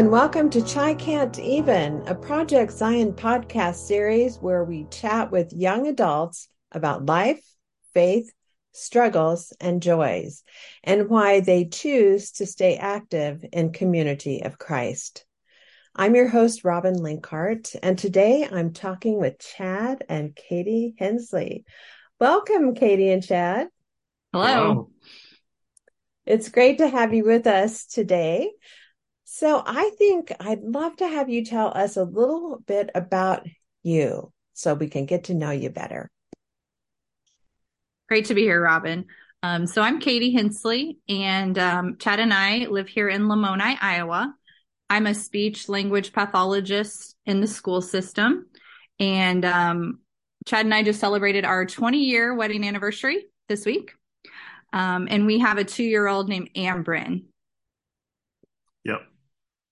and welcome to Chai Can't Even, a Project Zion podcast series where we chat with young adults about life, faith, struggles, and joys, and why they choose to stay active in community of Christ. I'm your host, Robin Linkhart, and today I'm talking with Chad and Katie Hensley. Welcome, Katie and Chad. Hello. Hello. It's great to have you with us today. So I think I'd love to have you tell us a little bit about you so we can get to know you better. Great to be here, Robin. Um, so I'm Katie Hensley, and um, Chad and I live here in Lamoni, Iowa. I'm a speech language pathologist in the school system. And um, Chad and I just celebrated our 20 year wedding anniversary this week. Um, and we have a two year old named Ambrin.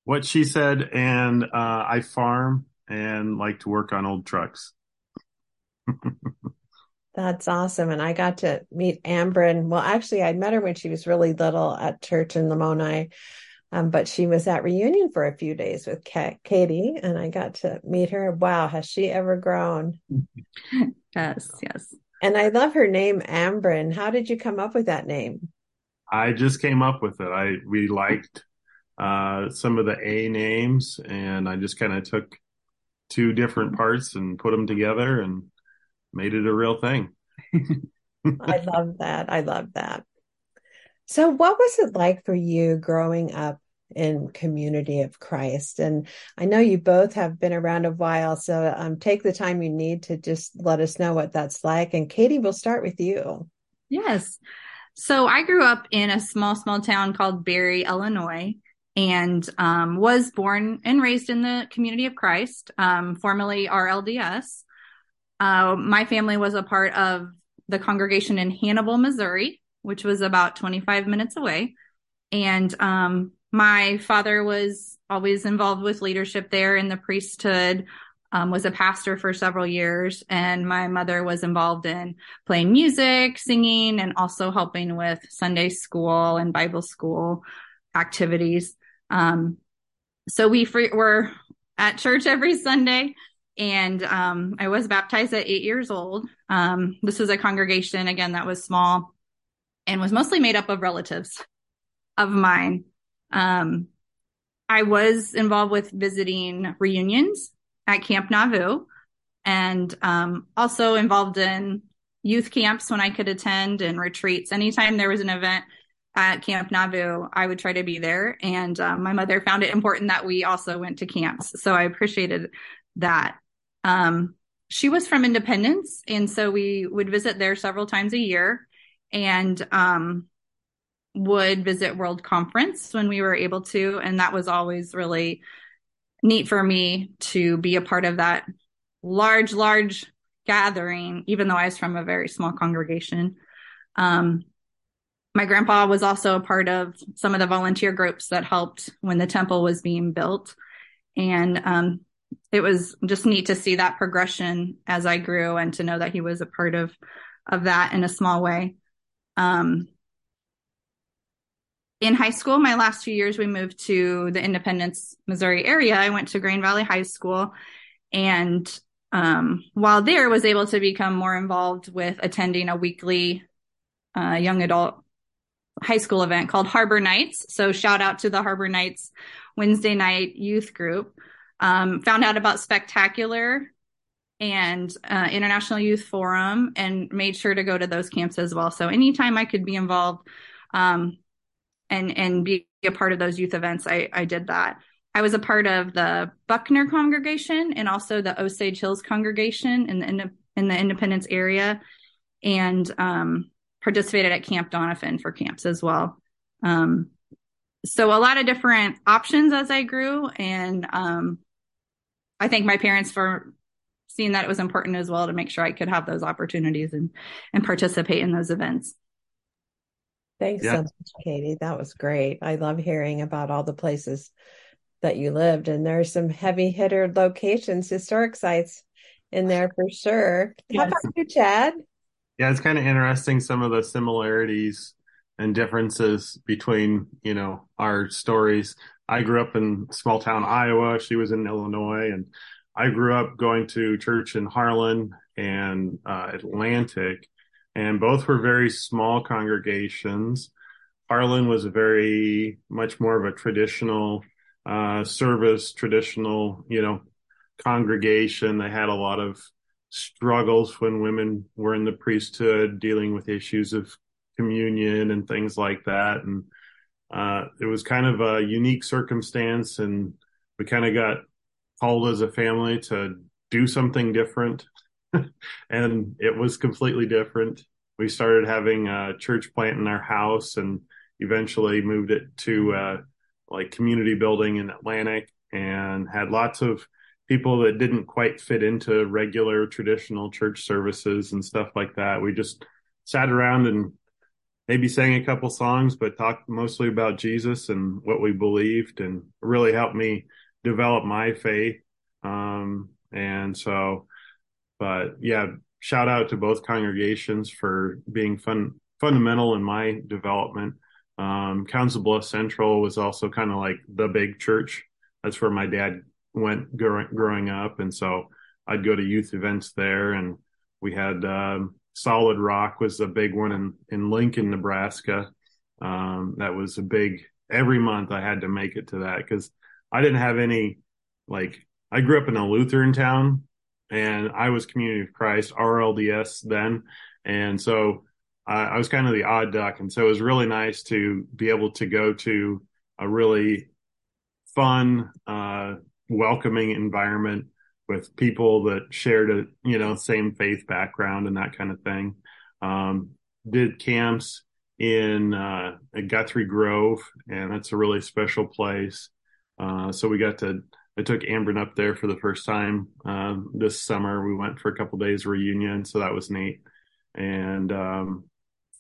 Yep. What she said. And uh, I farm and like to work on old trucks. That's awesome. And I got to meet Ambrin. Well, actually, I'd met her when she was really little at church in Lamoni. Um, but she was at reunion for a few days with Katie, and I got to meet her. Wow, has she ever grown? yes, yes. And I love her name, Ambrin. How did you come up with that name? I just came up with it. I we liked uh, some of the A names, and I just kind of took two different parts and put them together and made it a real thing. I love that. I love that. So, what was it like for you growing up in community of Christ? And I know you both have been around a while, so um, take the time you need to just let us know what that's like. And Katie, we'll start with you. Yes. So I grew up in a small, small town called Barry, Illinois, and um, was born and raised in the community of Christ, um, formerly RLDS. Uh, my family was a part of the congregation in Hannibal, Missouri, which was about 25 minutes away. And um, my father was always involved with leadership there in the priesthood, um, was a pastor for several years. And my mother was involved in playing music, singing, and also helping with Sunday school and Bible school activities. Um, so we were at church every Sunday and um, I was baptized at eight years old. Um, this was a congregation again that was small, and was mostly made up of relatives of mine. Um, I was involved with visiting reunions at Camp Nauvoo and um, also involved in youth camps when I could attend and retreats. Anytime there was an event at Camp Nauvoo, I would try to be there. And uh, my mother found it important that we also went to camps. So I appreciated that. Um, she was from Independence. And so we would visit there several times a year and um, would visit World Conference when we were able to. And that was always really neat for me to be a part of that large, large gathering, even though I was from a very small congregation. Um, my grandpa was also a part of some of the volunteer groups that helped when the temple was being built. And um, it was just neat to see that progression as I grew and to know that he was a part of of that in a small way. Um, in high school, my last few years, we moved to the Independence, Missouri area. I went to Grain Valley High School, and um, while there, was able to become more involved with attending a weekly uh, young adult high school event called Harbor Nights. So shout out to the Harbor Nights Wednesday night youth group. Um, found out about Spectacular and uh, International Youth Forum and made sure to go to those camps as well. So anytime I could be involved um, and and be a part of those youth events, I, I did that. I was a part of the Buckner congregation and also the Osage Hills congregation in the in the Independence area, and um, participated at Camp Donovan for camps as well. Um, so a lot of different options as I grew, and um, I thank my parents for seeing that it was important as well to make sure I could have those opportunities and and participate in those events. Thanks yeah. so much, Katie. That was great. I love hearing about all the places that you lived, and there are some heavy hitter locations, historic sites in there for sure. Yes. How about you, Chad? Yeah, it's kind of interesting some of the similarities and differences between you know our stories. I grew up in small town Iowa. She was in Illinois, and I grew up going to church in Harlan and uh, Atlantic, and both were very small congregations. Harlan was a very much more of a traditional uh, service, traditional, you know, congregation. They had a lot of struggles when women were in the priesthood, dealing with issues of communion and things like that. And uh, it was kind of a unique circumstance, and we kind of got called as a family to do something different. and it was completely different. We started having a church plant in our house and eventually moved it to uh, like community building in Atlantic and had lots of people that didn't quite fit into regular traditional church services and stuff like that. We just sat around and maybe sang a couple songs, but talked mostly about Jesus and what we believed and really helped me develop my faith. Um, and so, but yeah, shout out to both congregations for being fun, fundamental in my development. Um, Council Bluffs Central was also kind of like the big church. That's where my dad went growing, growing up. And so I'd go to youth events there and we had, um, Solid Rock was a big one in, in Lincoln, Nebraska. Um, that was a big, every month I had to make it to that because I didn't have any, like, I grew up in a Lutheran town and I was Community of Christ, RLDS then. And so I, I was kind of the odd duck. And so it was really nice to be able to go to a really fun, uh, welcoming environment with people that shared a you know same faith background and that kind of thing. Um, did camps in uh, Guthrie Grove, and that's a really special place. Uh, so we got to. I took Ambrin up there for the first time uh, this summer. We went for a couple days reunion, so that was neat. And um,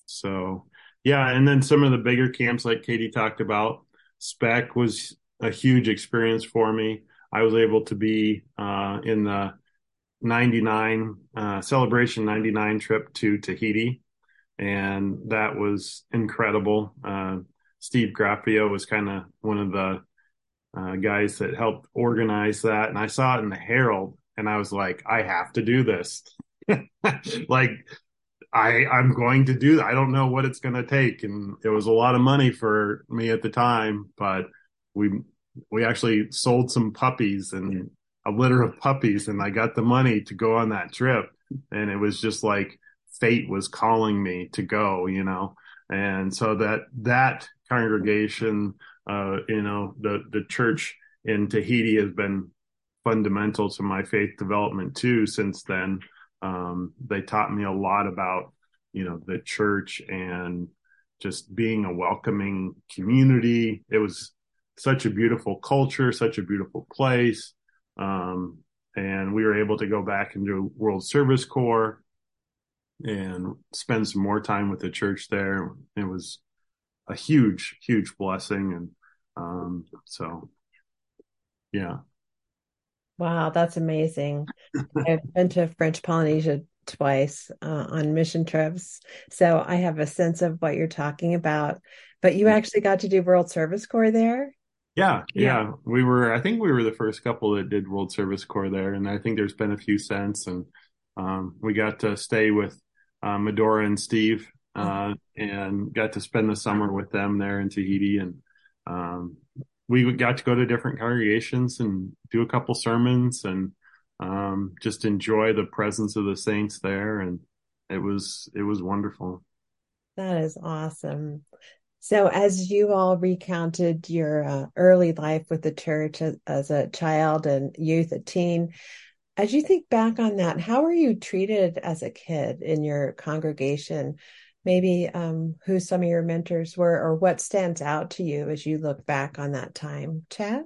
so, yeah, and then some of the bigger camps, like Katie talked about, Spec was a huge experience for me. I was able to be uh, in the 99 uh, celebration 99 trip to Tahiti. And that was incredible. Uh, Steve Graffio was kind of one of the uh, guys that helped organize that. And I saw it in the Herald and I was like, I have to do this. like, I, I'm going to do that. I don't know what it's going to take. And it was a lot of money for me at the time, but we we actually sold some puppies and a litter of puppies and I got the money to go on that trip. And it was just like fate was calling me to go, you know? And so that, that congregation, uh, you know, the, the church in Tahiti has been fundamental to my faith development too since then. Um, they taught me a lot about, you know, the church and just being a welcoming community. It was, such a beautiful culture, such a beautiful place. Um, and we were able to go back into World Service Corps and spend some more time with the church there. It was a huge, huge blessing. And um, so, yeah. Wow, that's amazing. I've been to French Polynesia twice uh, on mission trips. So I have a sense of what you're talking about. But you actually got to do World Service Corps there? Yeah, yeah, yeah, We were, I think we were the first couple that did World Service Corps there. And I think there's been a few since. And um, we got to stay with uh, Medora and Steve uh, and got to spend the summer with them there in Tahiti. And um, we got to go to different congregations and do a couple sermons and um, just enjoy the presence of the saints there. And it was, it was wonderful. That is awesome. So, as you all recounted your uh, early life with the church as, as, a child and youth, a teen, as you think back on that, how were you treated as a kid in your congregation? Maybe um, who some of your mentors were, or what stands out to you as you look back on that time, Chad?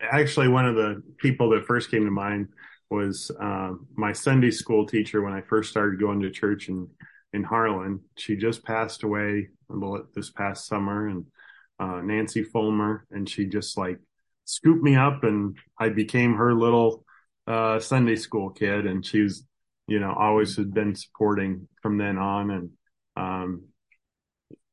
Actually, one of the people that first came to mind was uh, my Sunday school teacher when I first started going to church in in Harlan. She just passed away this past summer and uh, Nancy Fulmer and she just like scooped me up and I became her little uh, Sunday school kid and she was you know always had been supporting from then on and um,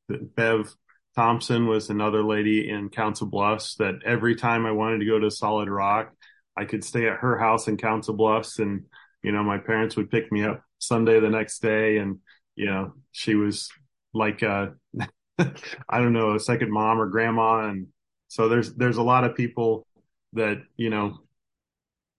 Bev Thompson was another lady in Council Bluffs that every time I wanted to go to Solid Rock, I could stay at her house in Council Bluffs and, you know, my parents would pick me up Sunday the next day and, you know, she was like, uh, I don't know, a second mom or grandma. And so there's, there's a lot of people that, you know,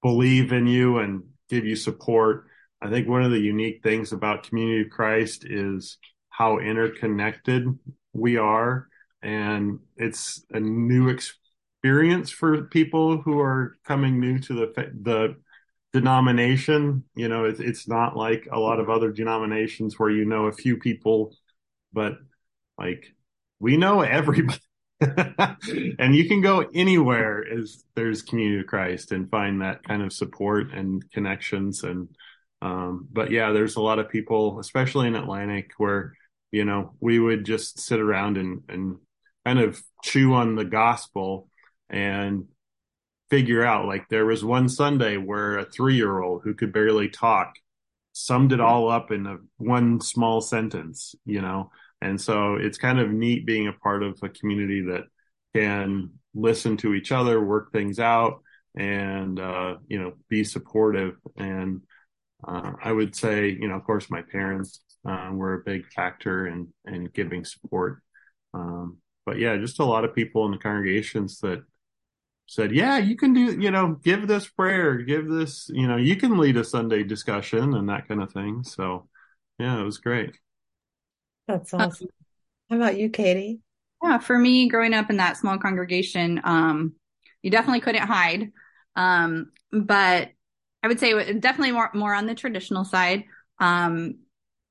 believe in you and give you support. I think one of the unique things about Community of Christ is how interconnected we are. And it's a new experience for people who are coming new to the, the denomination. You know, it's, it's not like a lot of other denominations where you know a few people, but like we know everybody. and you can go anywhere as there's community of Christ and find that kind of support and connections. And, um, but yeah, there's a lot of people, especially in Atlantic where, you know, we would just sit around and, and kind of chew on the gospel and figure out like there was one Sunday where a three year old who could barely talk summed it all up in a one small sentence, you know? And so it's kind of neat being a part of a community that can listen to each other, work things out and, uh, you know, be supportive. And, uh, I would say, you know, of course, my parents, uh, were a big factor in, in giving support. Um, but yeah, just a lot of people in the congregations that said, yeah, you can do, you know, give this prayer, give this, you know, you can lead a Sunday discussion and that kind of thing. So yeah, it was great. That's awesome. How about you, Katie? Yeah, for me, growing up in that small congregation, um, you definitely couldn't hide. Um, but I would say definitely more, more on the traditional side. Um,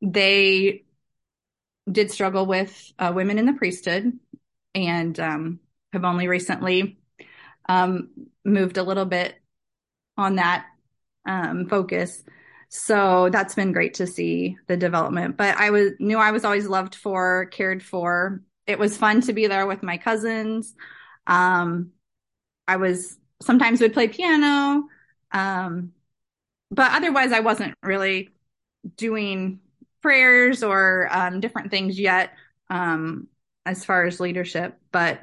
they did struggle with uh, women in the priesthood and um, have only recently um, moved a little bit on that um, focus. So that's been great to see the development. But I was knew I was always loved for, cared for. It was fun to be there with my cousins. Um, I was sometimes would play piano. Um, but otherwise I wasn't really doing prayers or um, different things yet um, as far as leadership. But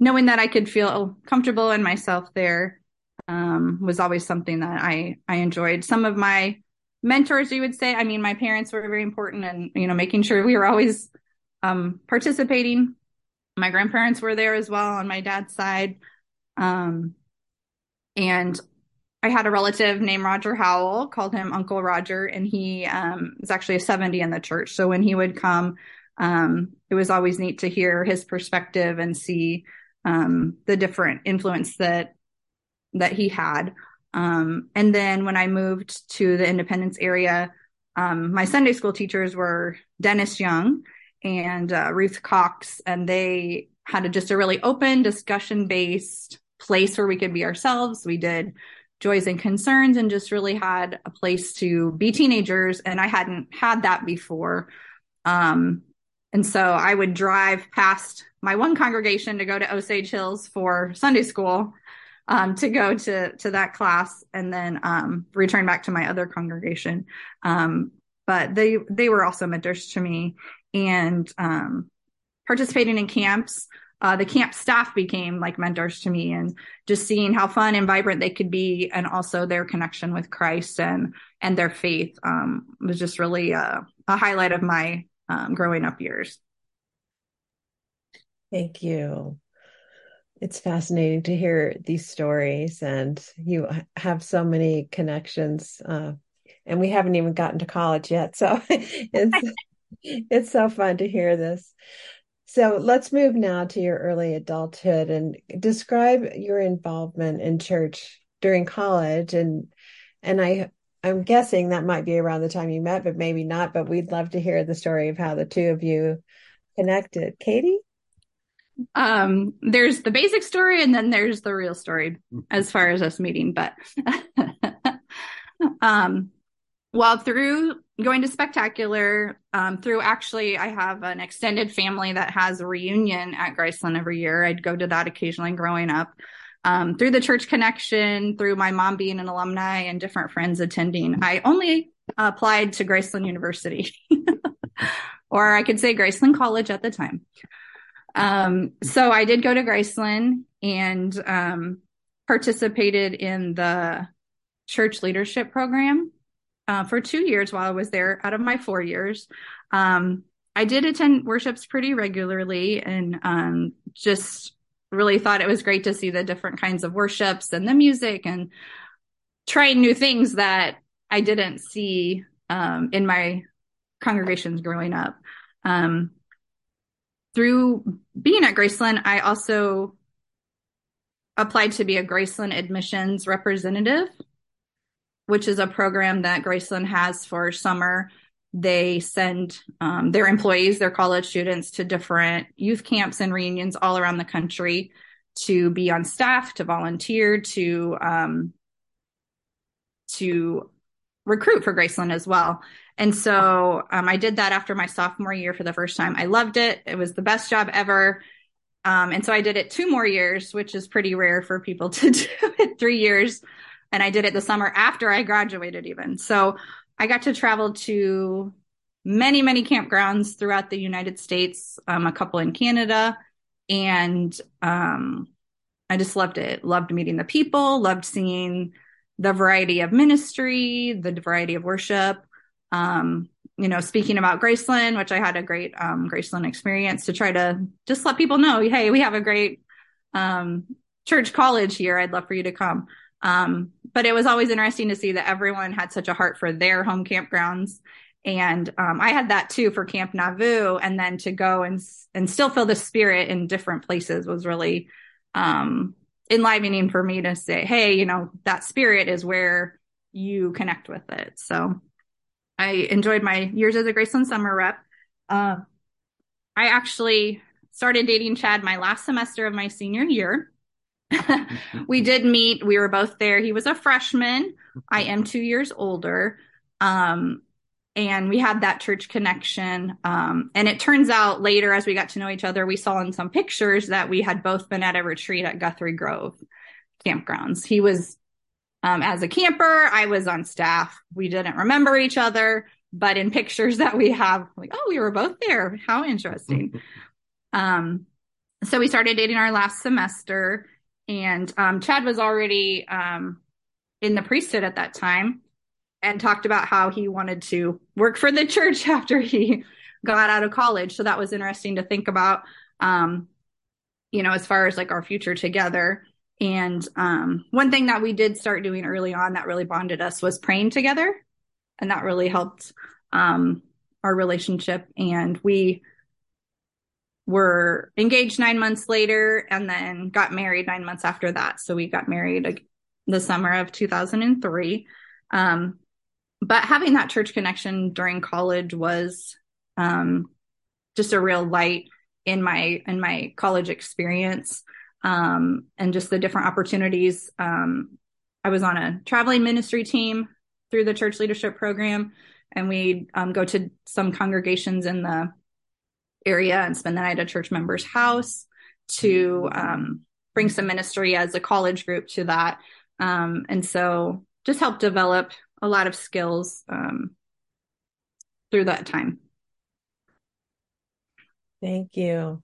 knowing that I could feel comfortable in myself there um, was always something that I I enjoyed. Some of my mentors, you would say, I mean, my parents were very important, and you know, making sure we were always um, participating. My grandparents were there as well on my dad's side, um, and I had a relative named Roger Howell, called him Uncle Roger, and he um, was actually a 70 in the church. So when he would come, um, it was always neat to hear his perspective and see um, the different influence that that he had. Um, and then when I moved to the Independence area, um, my Sunday school teachers were Dennis Young and uh, Ruth Cox, and they had a, just a really open discussion based place where we could be ourselves. We did joys and concerns and just really had a place to be teenagers. And I hadn't had that before. Um, and so I would drive past my one congregation to go to Osage Hills for Sunday school, um, to go to, to that class and then, um, return back to my other congregation. Um, but they, they were also mentors to me and, um, participating in camps uh, the camp staff became like mentors to me and just seeing how fun and vibrant they could be and also their connection with christ and and their faith um, was just really a, a highlight of my um, growing up years. Thank you. It's fascinating to hear these stories and you have so many connections uh, and we haven't even gotten to college yet so it's it's so fun to hear this. So let's move now to your early adulthood and describe your involvement in church during college and and I I'm guessing that might be around the time you met, but maybe not. But we'd love to hear the story of how the two of you connected. Katie? Um, there's the basic story and then there's the real story as far as us meeting. But um well, through going to spectacular um, through actually i have an extended family that has a reunion at graceland every year i'd go to that occasionally growing up um, through the church connection through my mom being an alumni and different friends attending i only applied to graceland university or i could say graceland college at the time Um, so I did go to Graceland and um, participated in the church leadership program uh, for two years while I was there out of my four years. Um, I did attend worships pretty regularly and um, just really thought it was great to see the different kinds of worships and the music and trying new things that I didn't see um, in my congregations growing up. Um, through being at Graceland, I also applied to be a Graceland admissions representative, which is a program that Graceland has for summer. They send um, their employees, their college students, to different youth camps and reunions all around the country to be on staff, to volunteer, to um, to recruit for Graceland as well. And so um, I did that after my sophomore year for the first time. I loved it. It was the best job ever. Um, and so I did it two more years, which is pretty rare for people to do it three years. And I did it the summer after I graduated, even. So I got to travel to many, many campgrounds throughout the United States, um, a couple in Canada. And um, I just loved it. Loved meeting the people, loved seeing the variety of ministry, the variety of worship. Um, you know, speaking about Graceland, which I had a great um, Graceland experience to try to just let people know, hey, we have a great um, church college here. I'd love for you to come. Um, but it was always interesting to see that everyone had such a heart for their home campgrounds. And um, I had that too for Camp Nauvoo, and then to go and and still feel the spirit in different places was really um, enlivening for me to say, hey, you know, that spirit is where you connect with it. So I enjoyed my years as a Graceland summer rep. Uh, I actually started dating Chad my last semester of my senior year. we did meet. We were both there. He was a freshman. I am two years older. Um, and we had that church connection. Um, and it turns out later, as we got to know each other, we saw in some pictures that we had both been at a retreat at Guthrie Grove campgrounds. He was um, as a camper, I was on staff. We didn't remember each other, but in pictures that we have, like, oh, we were both there. How interesting. um, so we started dating our last semester, and um, Chad was already um, in the priesthood at that time and talked about how he wanted to work for the church after he got out of college. So that was interesting to think about, um, you know, as far as like our future together. And um, one thing that we did start doing early on that really bonded us was praying together. And that really helped um, our relationship. And we were engaged nine months later and then got married nine months after that. So we got married the summer of 2003. Um, but having that church connection during college was um, just a real light in my in my college experience um, and just the different opportunities. Um, I was on a traveling ministry team through the church leadership program, and we'd um, go to some congregations in the area and spend the night at a church member's house to um, bring some ministry as a college group to that. Um, and so just help develop a lot of skills um, through that time. Thank you.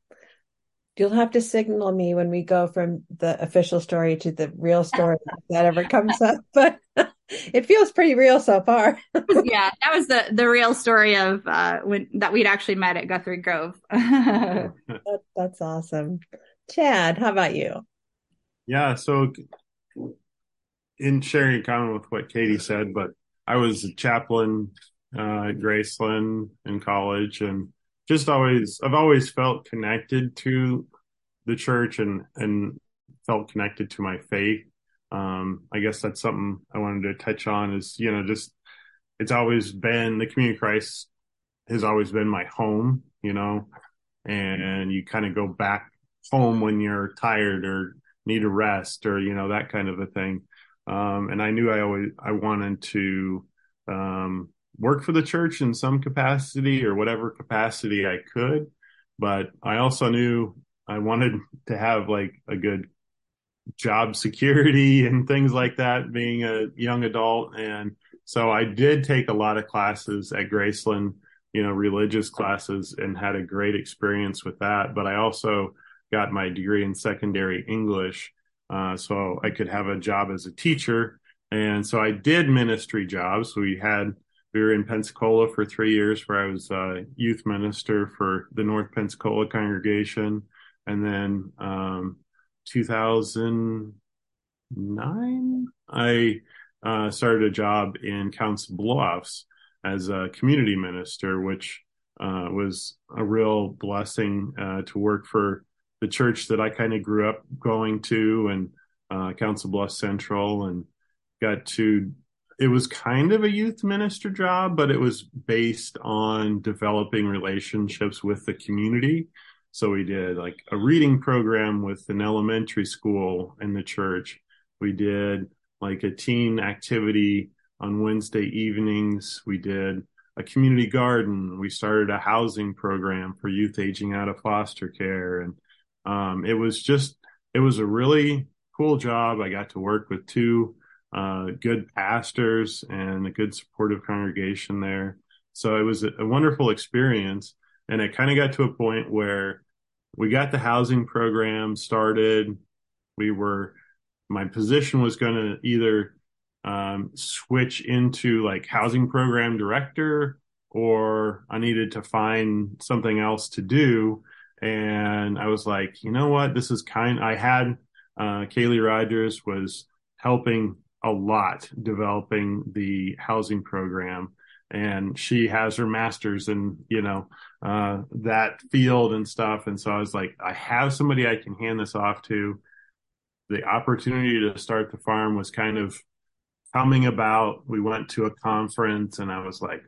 You'll have to signal me when we go from the official story to the real story if that ever comes up. But it feels pretty real so far. yeah, that was the the real story of uh, when that we'd actually met at Guthrie Grove. that, that's awesome. Chad, how about you? Yeah, so in sharing in common with what Katie said, but I was a chaplain uh, at Graceland in college, and just always I've always felt connected to the church and and felt connected to my faith. Um, I guess that's something I wanted to touch on is you know just it's always been the community of Christ has always been my home, you know, and you kind of go back home when you're tired or need a rest or you know that kind of a thing. Um, and I knew I always I wanted to um, work for the church in some capacity or whatever capacity I could. But I also knew I wanted to have like a good job security and things like that being a young adult. And so I did take a lot of classes at Graceland you know, religious classes and had a great experience with that. But I also got my degree in secondary English, uh, so I could have a job as a teacher. And so I did ministry jobs. We had we were in Pensacola for three years, where I was a youth minister for the North Pensacola congregation, and then um, 2009, I uh, started a job in Council Bluffs as a community minister, which uh, was a real blessing uh, to work for the church that I kind of grew up going to, and uh, Council Bluffs Central, and got to it was kind of a youth minister job, but it was based on developing relationships with the community. So we did like a reading program with an elementary school in the church. We did like a teen activity on Wednesday evenings. We did a community garden. We started a housing program for youth aging out of foster care. And um, it was just, it was a really cool job. I got to work with two uh, good pastors and a good supportive congregation there. So it was a, a wonderful experience. And it kind of got to a point where we got the housing program started. We were, my position was going to either um, switch into like housing program director or I needed to find something else to do. And I was like, you know what? This is kind, I had, uh, Kaylee Rogers was helping a lot developing the housing program. And she has her master's in you know uh, that field and stuff. And so i was like i have somebody i can hand this off to. The opportunity to start the farm was kind of coming about. We went to a conference and i was like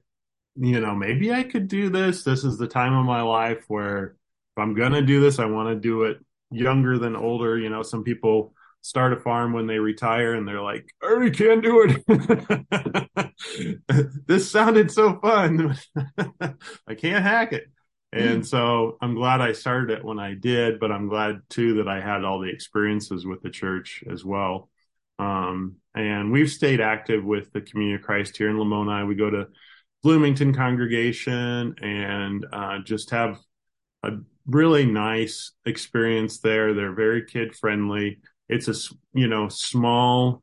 you know maybe i could do this. This is the time of my life where if i'm going to do this i want to do it younger than older. You know some people start a farm when they retire and they're like, I already can't do it. this sounded so fun. I can't hack it. And so I'm glad I started it when I did, but I'm glad too that I had all the experiences with the church as well. Um, and we've stayed active with the Community of Christ here in Lamoni. We go to Bloomington congregation and uh, just have a really nice experience there. They're very kid friendly it's a you know small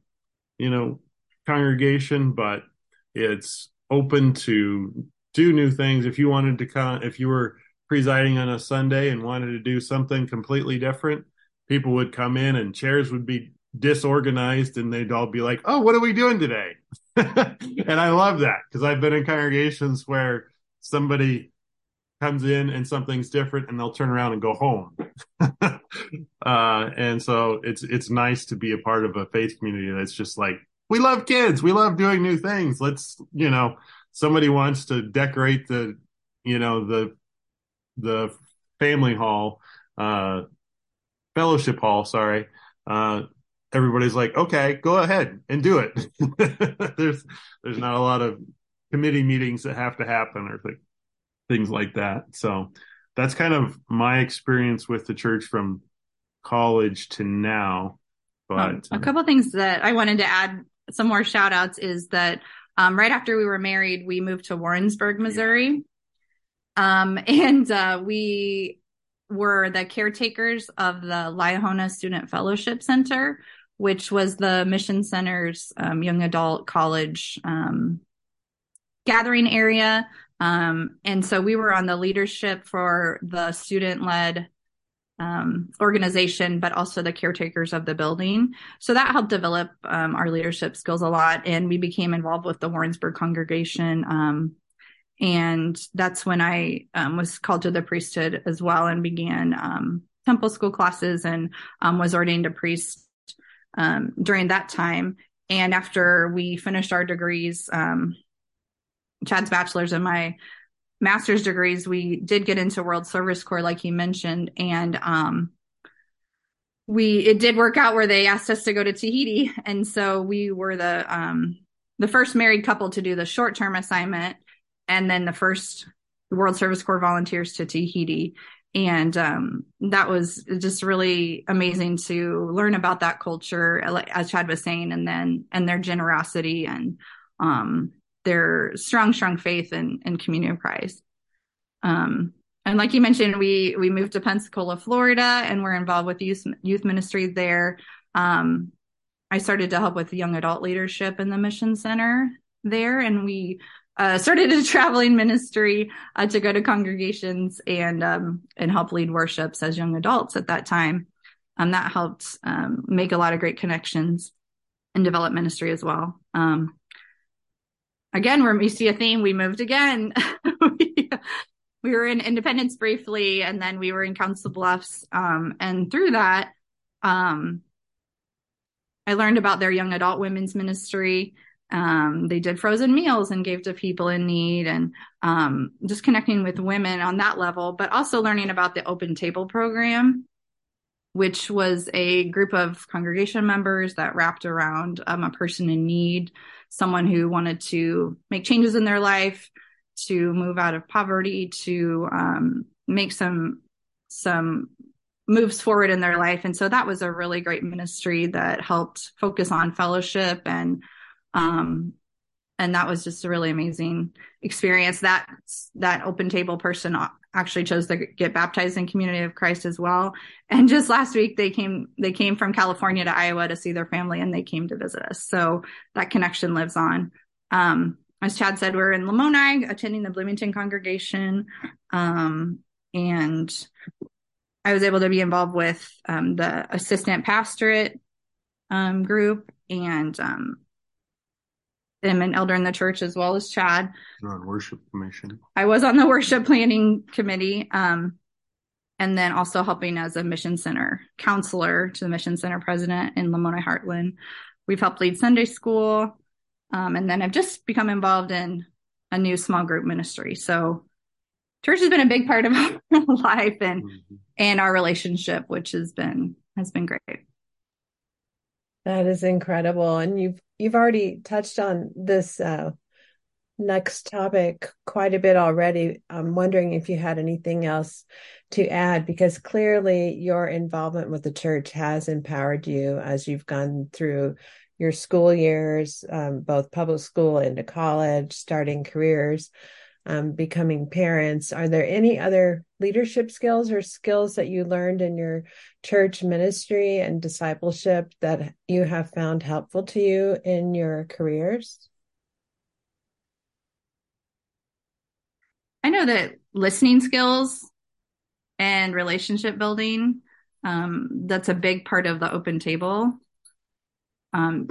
you know congregation but it's open to do new things. If you wanted to if you were presiding on a sunday and wanted to do something completely different people would come in and chairs would be disorganized and they'd all be like oh what are we doing today? And i love that because i've been in congregations where somebody comes in and something's different and they'll turn around and go home. uh, and so it's, it's nice to be a part of a faith community that's just like, we love kids. We love doing new things. Let's, you know, somebody wants to decorate the, you know, the, the family hall, uh, fellowship hall, sorry. Uh, everybody's like, okay, go ahead and do it. there's, there's not a lot of committee meetings that have to happen or things things like that. So that's kind of my experience with the church from college to now. But um, a couple things that I wanted to add some more shout outs is that um, right after we were married, we moved to Warrensburg, Missouri. Um, and uh, we were the caretakers of the Liahona Student Fellowship Center, which was the Mission Center's um, young adult college um, gathering area um, and so we were on the leadership for the student led um, organization, but also the caretakers of the building. So that helped develop um, our leadership skills a lot. And we became involved with the Warrensburg congregation. Um, and that's when I um, was called to the priesthood as well and began um, temple school classes and was ordained a priest during that time. And after we finished our degrees, um, Chad's bachelor's and my master's degrees, we did get into World Service Corps, like he mentioned, and um, we it did work out where they asked us to go to Tahiti, and so we were the um, the first married couple to do the short term assignment, and then the first World Service Corps volunteers to Tahiti. And um, that was just really amazing to learn about that culture, as Chad was saying, and then and their generosity and um, their strong, strong faith in, in community of Christ. Um, and like you mentioned, we we moved to Pensacola, Florida, and we're involved with youth youth ministry there. Um, I started to help with young adult leadership in the mission center there, and we uh, started a traveling ministry uh, to go to congregations and um, and help lead worships as young adults at that time. Um, that helped um, make a lot of great connections and develop ministry as well. Um, again, we see a theme, we moved again. we were in Independence briefly, and then we were in Council Bluffs. Um, and through that, um, I learned about their young adult women's ministry. Um, they did frozen meals and gave to people in need, and um, just connecting with women on that level, but also learning about the Open Table program, which was a group of congregation members that wrapped around um, a person in need, someone who wanted to make changes in their life to move out of poverty, to um, make some some moves forward in their life. And so that was a really great ministry that helped focus on fellowship and um, and that was just a really amazing experience. That that open table person actually chose to get baptized in Community of Christ as well. And just last week they came they came from California to Iowa to see their family and they came to visit us. So that connection lives on. Um, as Chad said, we're in Lamoni attending the Bloomington congregation. Um, and I was able to be involved with um, the assistant pastorate um, group and um, I'm an elder in the church as well as Chad. You're on worship commission. I was on the worship planning committee. Um, and then also helping as a mission center counselor to the mission center president in Lamoni Heartland. We've helped lead Sunday school. Um, and then I've just become involved in a new small group ministry. So church has been a big part of our life and mm-hmm. and our relationship, which has been has been great. That is incredible. And you've you've already touched on this uh, next topic quite a bit already. I'm wondering if you had anything else to add because clearly your involvement with the church has empowered you as you've gone through your school years, um, both public school into college, starting careers, um, becoming parents. Are there any other leadership skills or skills that you learned in your church ministry and discipleship that you have found helpful to you in your careers? I know that listening skills and relationship building um, that's a big part of the open table um,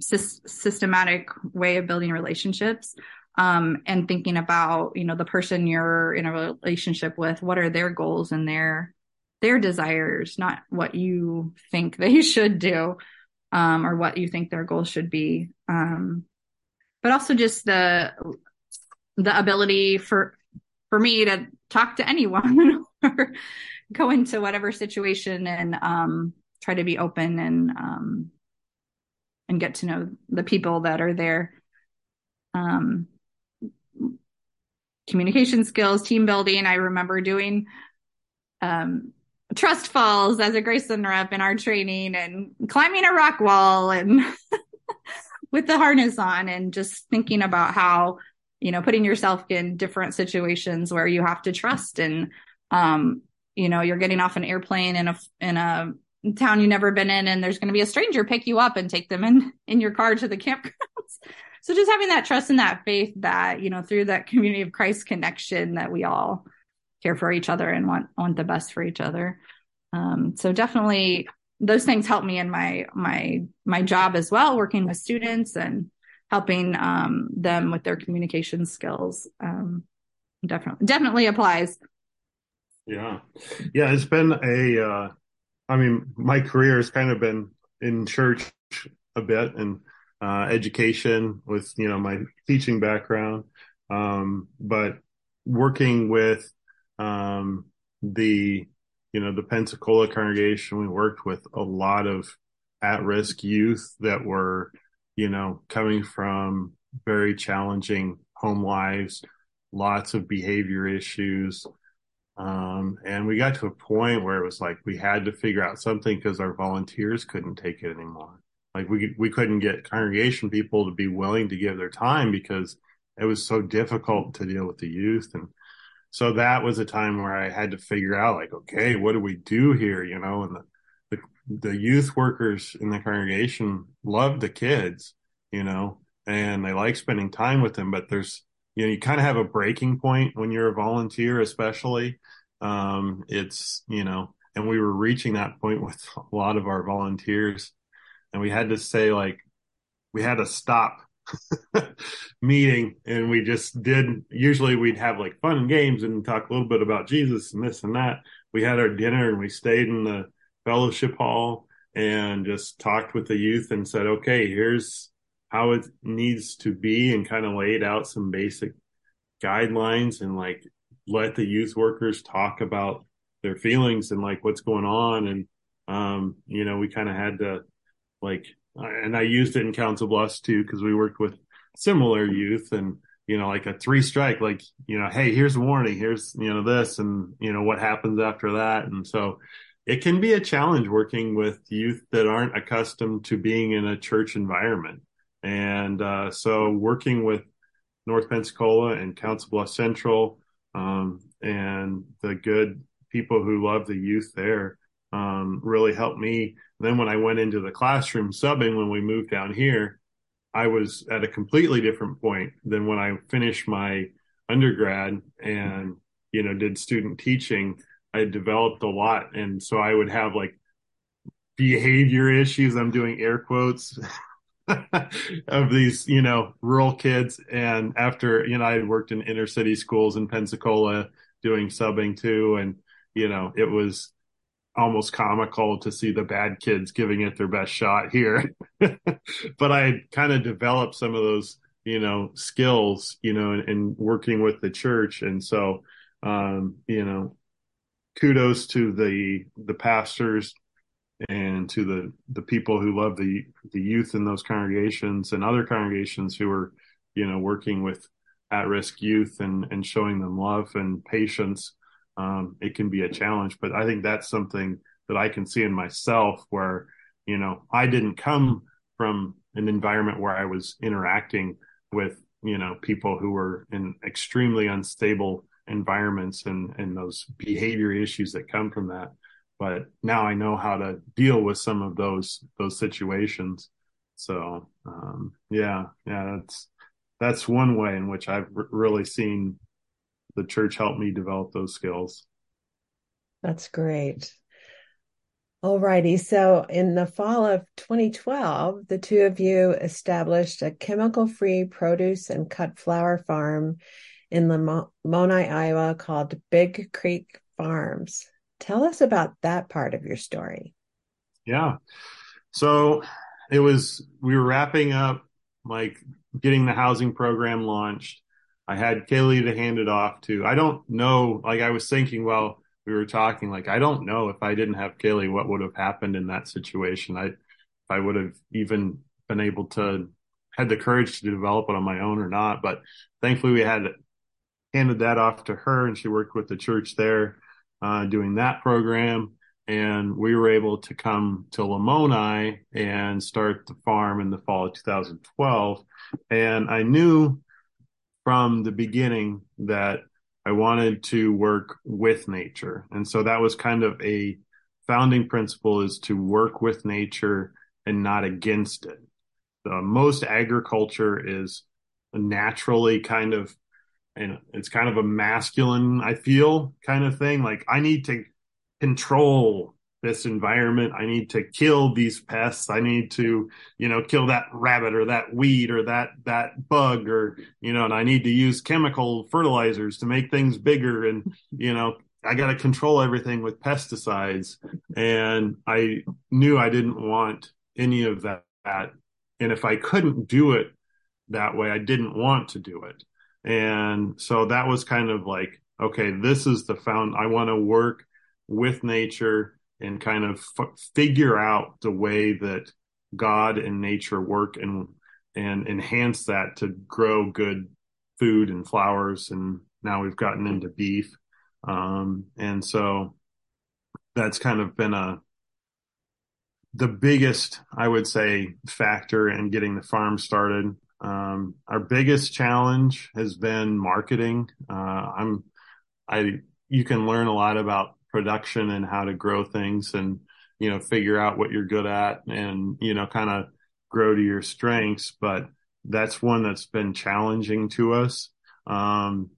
sy- systematic way of building relationships um, and thinking about you know the person you're in a relationship with what are their goals and their their desires not what you think they should do um, or what you think their goals should be um, but also just the the ability for for me to talk to anyone or go into whatever situation and um, try to be open and um, and get to know the people that are there. Um, communication skills, team building. I remember doing um, trust falls as a Graceland rep in our training and climbing a rock wall and with the harness on and just thinking about how, you know, putting yourself in different situations where you have to trust and, um, you know, you're getting off an airplane in a, in a town you've never been in and there's going to be a stranger pick you up and take them in in your car to the campgrounds so just having that trust and that faith that you know through that community of christ connection that we all care for each other and want want the best for each other. Um, so definitely those things help me in my my my job as well working with students and helping um, them with their communication skills. Um, definitely definitely applies. Yeah. Yeah it's been a uh I mean, my career has kind of been in church a bit and uh, education with, you know, my teaching background. Um, but working with um, the, you know, the Pensacola congregation, we worked with a lot of at risk youth that were, you know, coming from very challenging home lives, lots of behavior issues. Um, and we got to a point where it was like we had to figure out something because our volunteers couldn't take it anymore. Like we we couldn't get congregation people to be willing to give their time because it was so difficult to deal with the youth. And so that was a time where I had to figure out like, okay, what do we do here? You know, and the, the, the youth workers in the congregation love the kids, you know, and they like spending time with them, but there's, you know, you kind of have a breaking point when you're a volunteer, especially. Um, it's, you know, and we were reaching that point with a lot of our volunteers and we had to say like, we had to stop meeting and we just did usually we'd have like fun games and talk a little bit about jesus and this and that. We had our dinner and we stayed in the fellowship hall and just talked with the youth and said okay here's how it needs to be and kind of laid out some basic guidelines and like let the youth workers talk about their feelings and like what's going on. And um you know we kind of had to like and I used it in Council Bluffs too because we worked with similar youth and you know like a three strike like you know hey here's a warning here's you know this and you know what happens after that. And so it can be a challenge working with youth that aren't accustomed to being in a church environment. And uh, so working with North Pensacola and Council Bluffs Central um, and the good people who love the youth there um, really helped me. Then when I went into the classroom subbing when we moved down here, I was at a completely different point than when I finished my undergrad and you know did student teaching. I developed a lot, and so I would have like behavior issues. I'm doing air quotes. of these, you know, rural kids. And after, you know, I had worked in inner city schools in Pensacola doing subbing too. And, you know, it was almost comical to see the bad kids giving it their best shot here. but I kind of developed some of those, you know, skills, you know, in, in working with the church. And so, um, you know, kudos to the, the pastors and to the, the people who love the, the youth in those congregations and other congregations who are, you know, working with at risk youth and, and showing them love and patience um, it can be a challenge. But I think that's something that I can see in myself where, you know, I didn't come from an environment where I was interacting with, you know, people who were in extremely unstable environments and, and those behavior issues that come from that. But now I know how to deal with some of those, those situations. So, um, yeah, yeah, that's, that's one way in which I've r- really seen the church helped me develop those skills. That's great. All righty. So, in the fall of 2012, the two of you established a chemical free produce and cut flower farm in Lamoni, Iowa called Big Creek Farms. Tell us about that part of your story. Yeah. So, it was, we were wrapping up like getting the housing program launched I had Kaylee to hand it off to. I don't know. Like I was thinking while we were talking, like I don't know if I didn't have Kaylee, what would have happened in that situation. I, I would have even been able to had the courage to develop it on my own or not. But thankfully, we had handed that off to her, and she worked with the church there, uh, doing that program. And we were able to come to Lamoni and start the farm in the fall of 2012. And I knew from the beginning that I wanted to work with nature. And so that was kind of a founding principle is to work with nature and not against it. The most agriculture is naturally kind of and it's kind of a masculine, I feel, kind of thing. Like I need to control this environment. I need to kill these pests. I need to, you know, kill that rabbit or that weed or that, that bug or, you know, and I need to use chemical fertilizers to make things bigger. And, you know, I got to control everything with pesticides. And I knew I didn't want any of that. And if I couldn't do it that way, I didn't want to do it. And so that was kind of like, okay, this is the found, I want to work with nature and kind of f- figure out the way that God and nature work and and enhance that to grow good food and flowers and now we've gotten into beef. Um, and so that's kind of been a the biggest i would say factor in getting the farm started. Um, our biggest challenge has been marketing. Uh, i'm I you can learn a lot about production and how to grow things and you know figure out what you're good at and you know kind of grow to your strengths. But that's one that's been challenging to us. Um,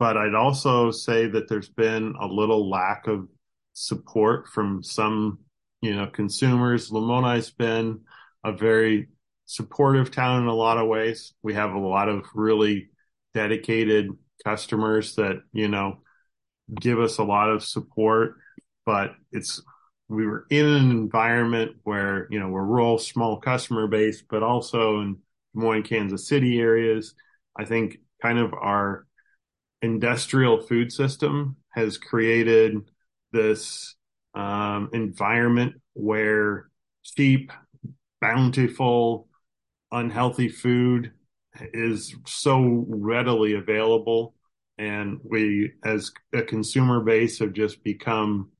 but I'd also say that there's been a little lack of support from some you know consumers. Lamoni's been a very supportive town in a lot of ways. We have a lot of really dedicated customers that you know give us a lot of support but it's we were in an environment where you know we're rural small customer base but also in Des Moines Kansas City areas. I think kind of our industrial food system has created this um, environment where cheap bountiful unhealthy food is so readily available and we as a consumer base have just become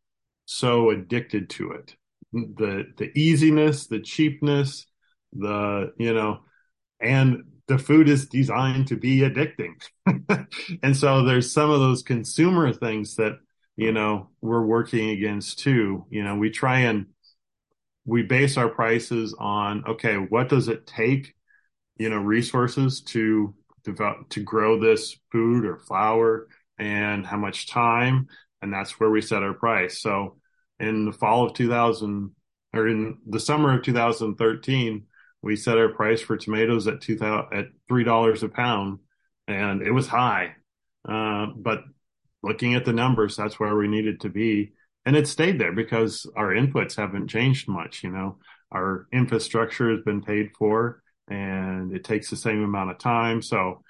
so addicted to it. The the easiness the cheapness the you know and the food is designed to be addicting. And so there's some of those consumer things that you know we're working against too. You know we try and we base our prices on okay what does it take you know resources to develop to grow this food or flower and how much time and that's where we set our price. So in the fall of 2000 or in the summer of 2013 we set our price for tomatoes at 2000 at three dollars a pound and it was high. Uh, but looking at the numbers that's where we needed to be. And it stayed there because our inputs haven't changed much you know. Our infrastructure has been paid for and it takes the same amount of time. So,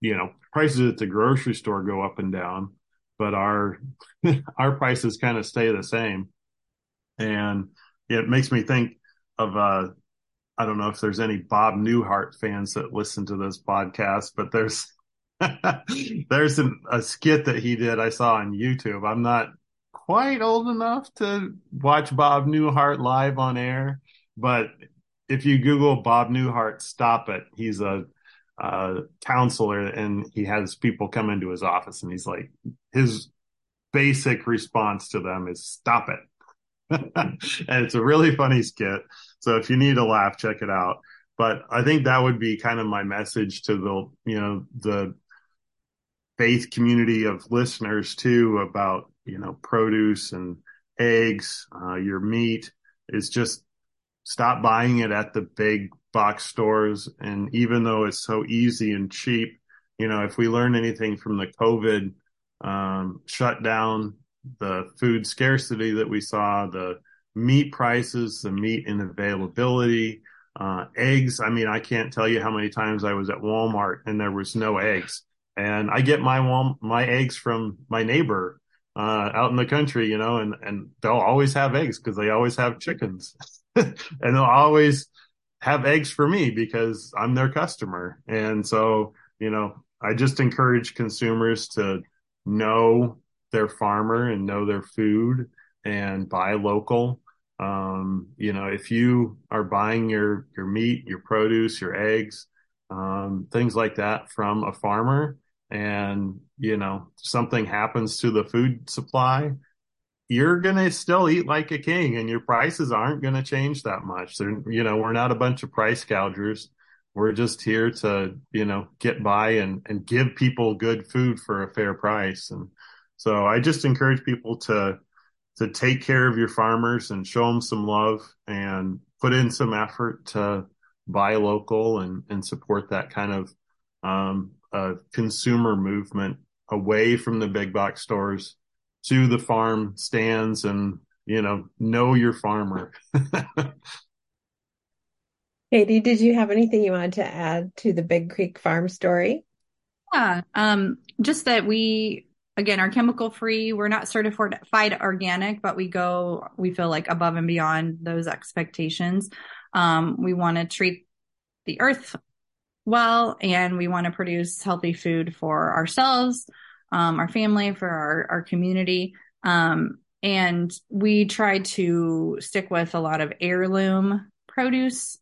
you know, prices at the grocery store go up and down, but our our prices kind of stay the same. And it makes me think of uh I don't know if there's any Bob Newhart fans that listen to this podcast, but there's there's an, a skit that he did I saw on YouTube. I'm not quite old enough to watch Bob Newhart live on air, but if you Google Bob Newhart, stop it. He's a, counselor and he has people come into his office and he's like, his basic response to them is stop it. and it's a really funny skit. So if you need a laugh, check it out. But I think that would be kind of my message to the, you know, the faith community of listeners too about, you know, produce and eggs, uh, your meat is just stop buying it at the big box stores. And even though it's so easy and cheap, you know, if we learn anything from the COVID um, shutdown, the food scarcity that we saw, the meat prices, the meat inavailability, uh, eggs. I mean, I can't tell you how many times I was at Walmart and there was no eggs. And I get my my eggs from my neighbor uh, out in the country, you know, and and they'll always have eggs because they always have chickens. and they'll always have eggs for me because I'm their customer. And so, you know, I just encourage consumers to know their farmer and know their food and buy local. Um, you know, if you are buying your, your meat, your produce, your eggs, um, things like that from a farmer and, you know, something happens to the food supply, you're going to still eat like a king and your prices aren't going to change that much. They're, you know, we're not a bunch of price gougers. We're just here to, you know, get by and, and give people good food for a fair price. And so I just encourage people to, to take care of your farmers and show them some love and put in some effort to buy local and, and support that kind of, um, uh, consumer movement away from the big box stores to the farm stands and you know know your farmer. Katie did you have anything you wanted to add to the big creek farm story? Yeah um just that we again are chemical free we're not certified organic but we go we feel like above and beyond those expectations. Um we want to treat the earth well and we want to produce healthy food for ourselves um, our family, for our, our community. Um, and we try to stick with a lot of heirloom produce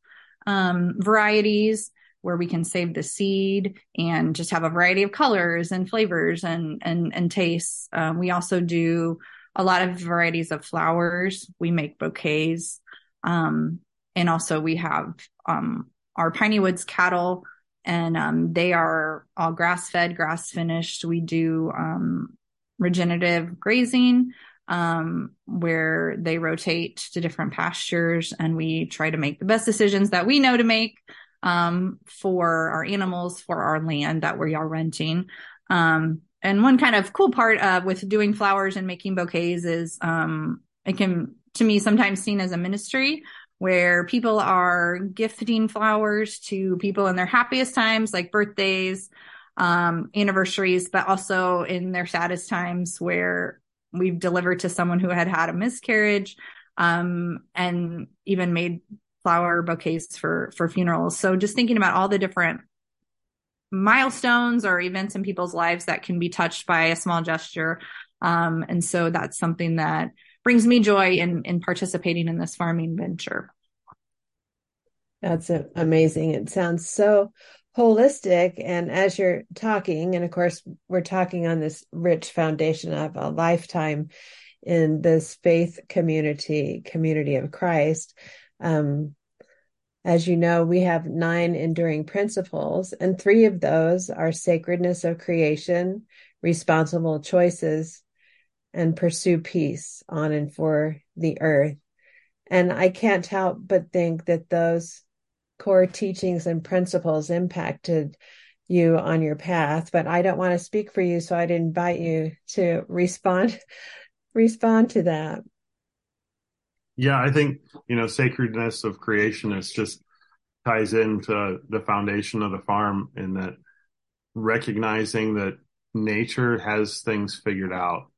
um, varieties where we can save the seed and just have a variety of colors and flavors and and and tastes. Um, we also do a lot of varieties of flowers. We make bouquets, um, and also we have um, our Piney Woods cattle, and um, they are all grass fed, grass finished. We do um, regenerative grazing. Um, where they rotate to different pastures and we try to make the best decisions that we know to make um, for our animals, for our land that we are renting. Um, and one kind of cool part uh, with doing flowers and making bouquets is um, it can, to me, sometimes seen as a ministry where people are gifting flowers to people in their happiest times, like birthdays, um, anniversaries, but also in their saddest times where we've delivered to someone who had had a miscarriage um, and even made flower bouquets for for funerals. So just thinking about all the different milestones or events in people's lives that can be touched by a small gesture. Um, and so that's something that brings me joy in in participating in this farming venture. That's amazing. It sounds so holistic. And as you're talking, and of course, we're talking on this rich foundation of a lifetime in this faith community, community of Christ. Um, as you know, we have nine enduring principles, and three of those are sacredness of creation, responsible choices, and pursue peace on and for the earth. And I can't help but think that those core teachings and principles impacted you on your path. But I don't want to speak for you, so I'd invite you to respond respond to that. Yeah, I think, you know, sacredness of creation is just ties into the foundation of the farm in that recognizing that nature has things figured out.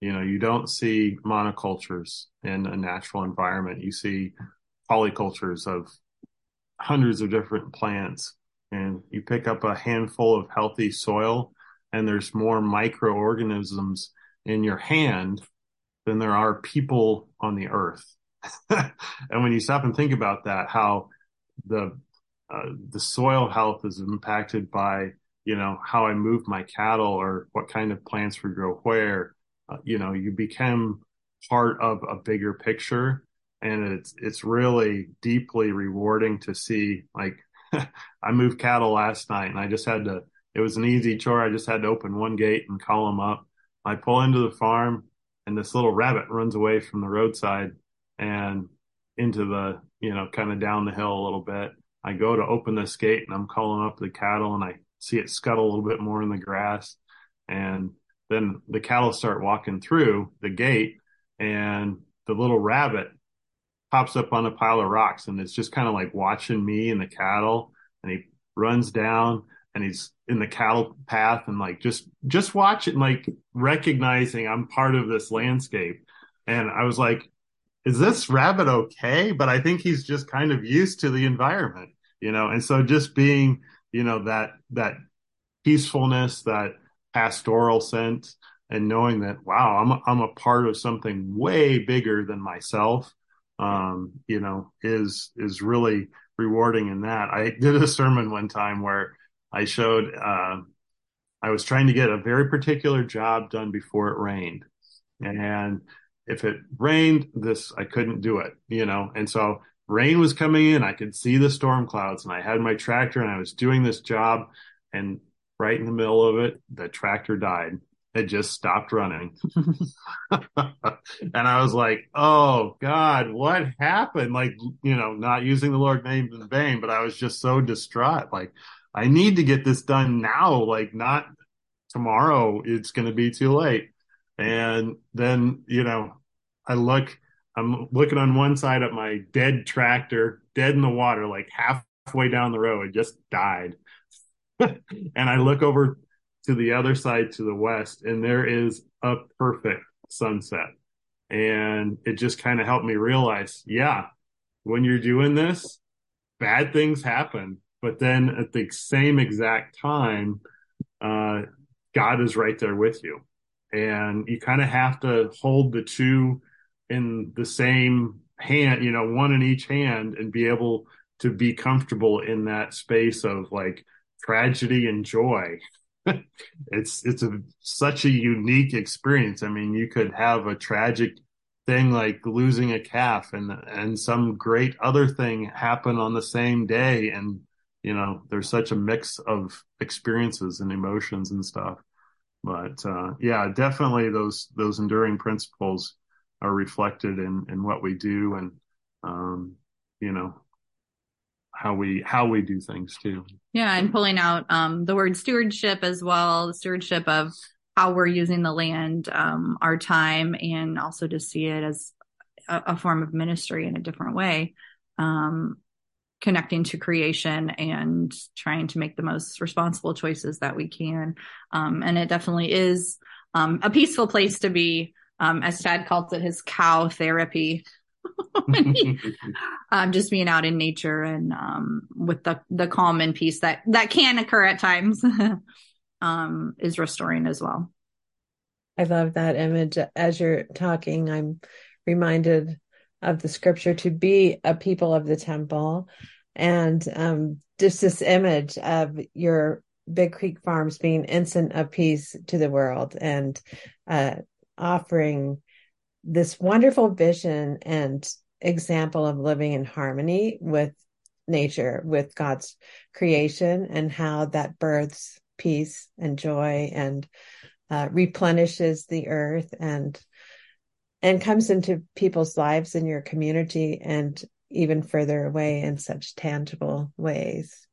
You know, you don't see monocultures in a natural environment. You see polycultures of hundreds of different plants and you pick up a handful of healthy soil and there's more microorganisms in your hand than there are people on the earth. and when you stop and think about that, how the uh, the soil health is impacted by you know how I move my cattle or what kind of plants we grow where. Uh, you know, you become part of a bigger picture, and it's it's really deeply rewarding to see. Like, I moved cattle last night, and I just had to. It was an easy chore. I just had to open one gate and call them up. I pull into the farm, and this little rabbit runs away from the roadside and into the, you know, kind of down the hill a little bit. I go to open this gate and I'm calling up the cattle and I see it scuttle a little bit more in the grass. And then the cattle start walking through the gate and the little rabbit pops up on a pile of rocks and it's just kind of like watching me and the cattle and he runs down and he's in the cattle path and like just just watching like recognizing I'm part of this landscape. And I was like, is this rabbit okay? But I think he's just kind of used to the environment, you know, and so just being, you know, that, that peacefulness, that pastoral sense and knowing that, wow, I'm, a, I'm a part of something way bigger than myself, um, you know, is, is really rewarding in that. I did a sermon one time where I showed, uh, I was trying to get a very particular job done before it rained. And if it rained, this, I couldn't do it, you know? And so rain was coming in. I could see the storm clouds and I had my tractor and I was doing this job. And right in the middle of it, the tractor died. It just stopped running. and I was like, oh God, what happened? Like, you know, not using the Lord name in vain, but I was just so distraught. Like, I need to get this done now, like not tomorrow. It's going to be too late. And then, you know, I look, I'm looking on one side at my dead tractor, dead in the water, like halfway down the road, it just died. and I look over to the other side to the west, and there is a perfect sunset. And it just kind of helped me realize, yeah, when you're doing this, bad things happen. But then at the same exact time, uh, God is right there with you. And you kind of have to hold the two in the same hand, you know, one in each hand and be able to be comfortable in that space of like tragedy and joy. it's it's a such a unique experience. I mean, you could have a tragic thing like losing a calf and and some great other thing happen on the same day and you know there's such a mix of experiences and emotions and stuff but uh, yeah definitely those those enduring principles are reflected in in what we do and um, you know how we how we do things too. Yeah and pulling out um, the word stewardship as well the stewardship of how we're using the land um, our time and also to see it as a, a form of ministry in a different way um, connecting to creation and trying to make the most responsible choices that we can. Um, and it definitely is um, a peaceful place to be. Um, as Chad calls it, his cow therapy. um, just being out in nature and um, with the the calm and peace that that can occur at times um, is restoring as well. I love that image. As you're talking, I'm reminded of the scripture to be a people of the temple, and um, just this image of your Big Creek Farms being instant of peace to the world and uh, offering this wonderful vision and example of living in harmony with nature, with God's creation, and how that births peace and joy and uh, replenishes the earth and and comes into people's lives in your community and even further away in such tangible ways.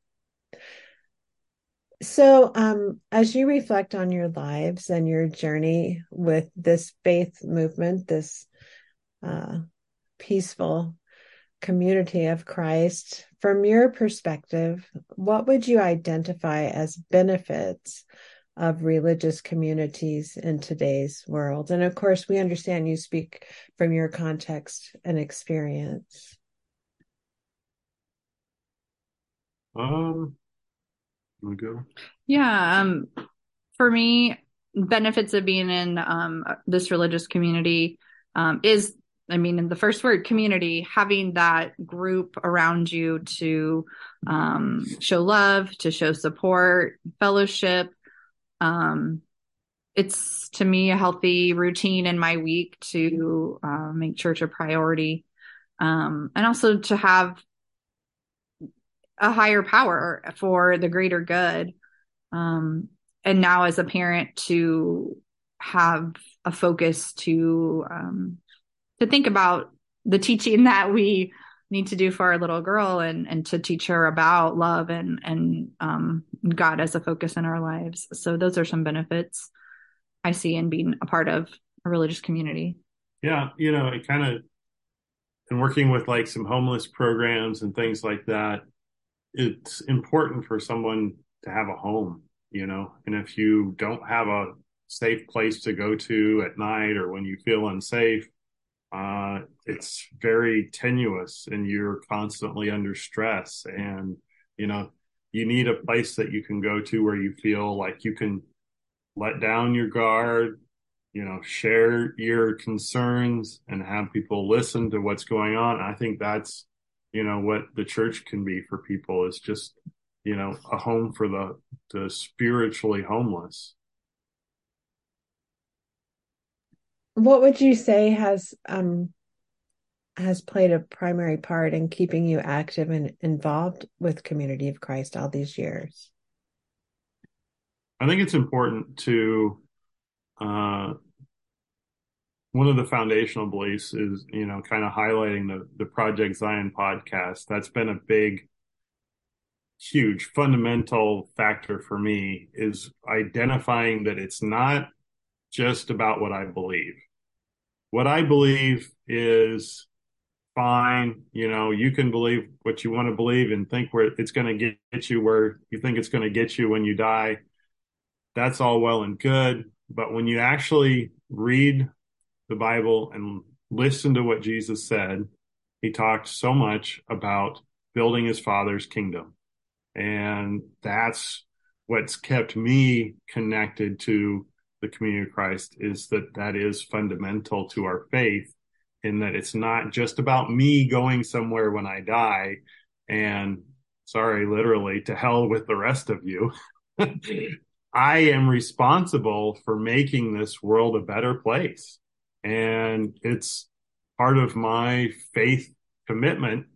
So, um, as you reflect on your lives and your journey with this faith movement, this uh, peaceful community of Christ, from your perspective, what would you identify as benefits of religious communities in today's world? And of course, we understand you speak from your context and experience. Um, we go? Yeah. Um, for me, benefits of being in um, this religious community um, is, I mean, in the first word, community, having that group around you to um, show love, to show support, fellowship. Um, it's to me a healthy routine in my week to uh, make church a priority. Um, and also to have a higher power for the greater good. Um, and now as a parent to have a focus to um, to think about the teaching that we need to do for our little girl and and to teach her about love and and um, God as a focus in our lives. So those are some benefits I see in being a part of a religious community. Yeah, you know, it kind of and working with like some homeless programs and things like that it's important for someone to have a home, you know, and if you don't have a safe place to go to at night or when you feel unsafe, uh, it's very tenuous and you're constantly under stress. And, you know, you need a place that you can go to where you feel like you can let down your guard, you know, share your concerns and have people listen to what's going on. I think that's you know what the church can be for people is just you know a home for the the spiritually homeless. What would you say has um has played a primary part in keeping you active and involved with community of christ all these years? I think it's important to uh one of the foundational beliefs is, you know, kind of highlighting the, the Project Zion podcast. That's been a big, huge fundamental factor for me is identifying that it's not just about what I believe. What I believe is fine. You know, you can believe what you want to believe and think where it's going to get you where you think it's going to get you when you die. That's all well and good. But when you actually read the Bible and listen to what Jesus said, he talked so much about building his father's kingdom. And that's what's kept me connected to the community of Christ is that that is fundamental to our faith in that it's not just about me going somewhere when I die. and sorry, literally, to hell with the rest of you. I am responsible for making this world a better place. And it's part of my faith commitment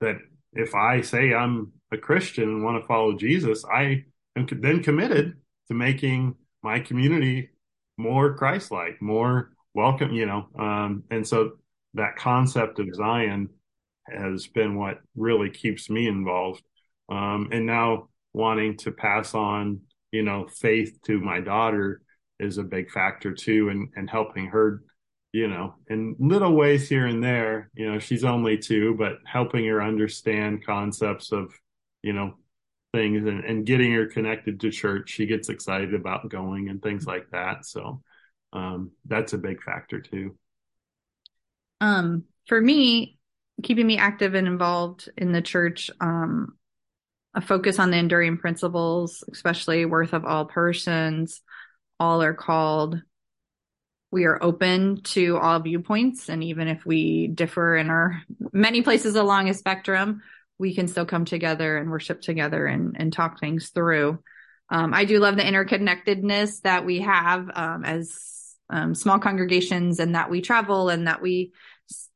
that if I say I'm a Christian and want to follow Jesus, I am then committed to making my community more Christ-like, more welcome, you know. Um, and so that concept of Zion has been what really keeps me involved. Um, and now wanting to pass on, you know, faith to my daughter is a big factor too, and and helping her, you know, in little ways here and there. You know, she's only two, but helping her understand concepts of, you know, things and, and getting her connected to church. She gets excited about going and things like that. So um, that's a big factor too. Um, for me, keeping me active and involved in the church, um, a focus on the enduring principles, especially worth of all persons, all are called. We are open to all viewpoints, and even if we differ in our many places along a spectrum, we can still come together and worship together and, and talk things through. Um, I do love the interconnectedness that we have um, as um, small congregations, and that we travel and that we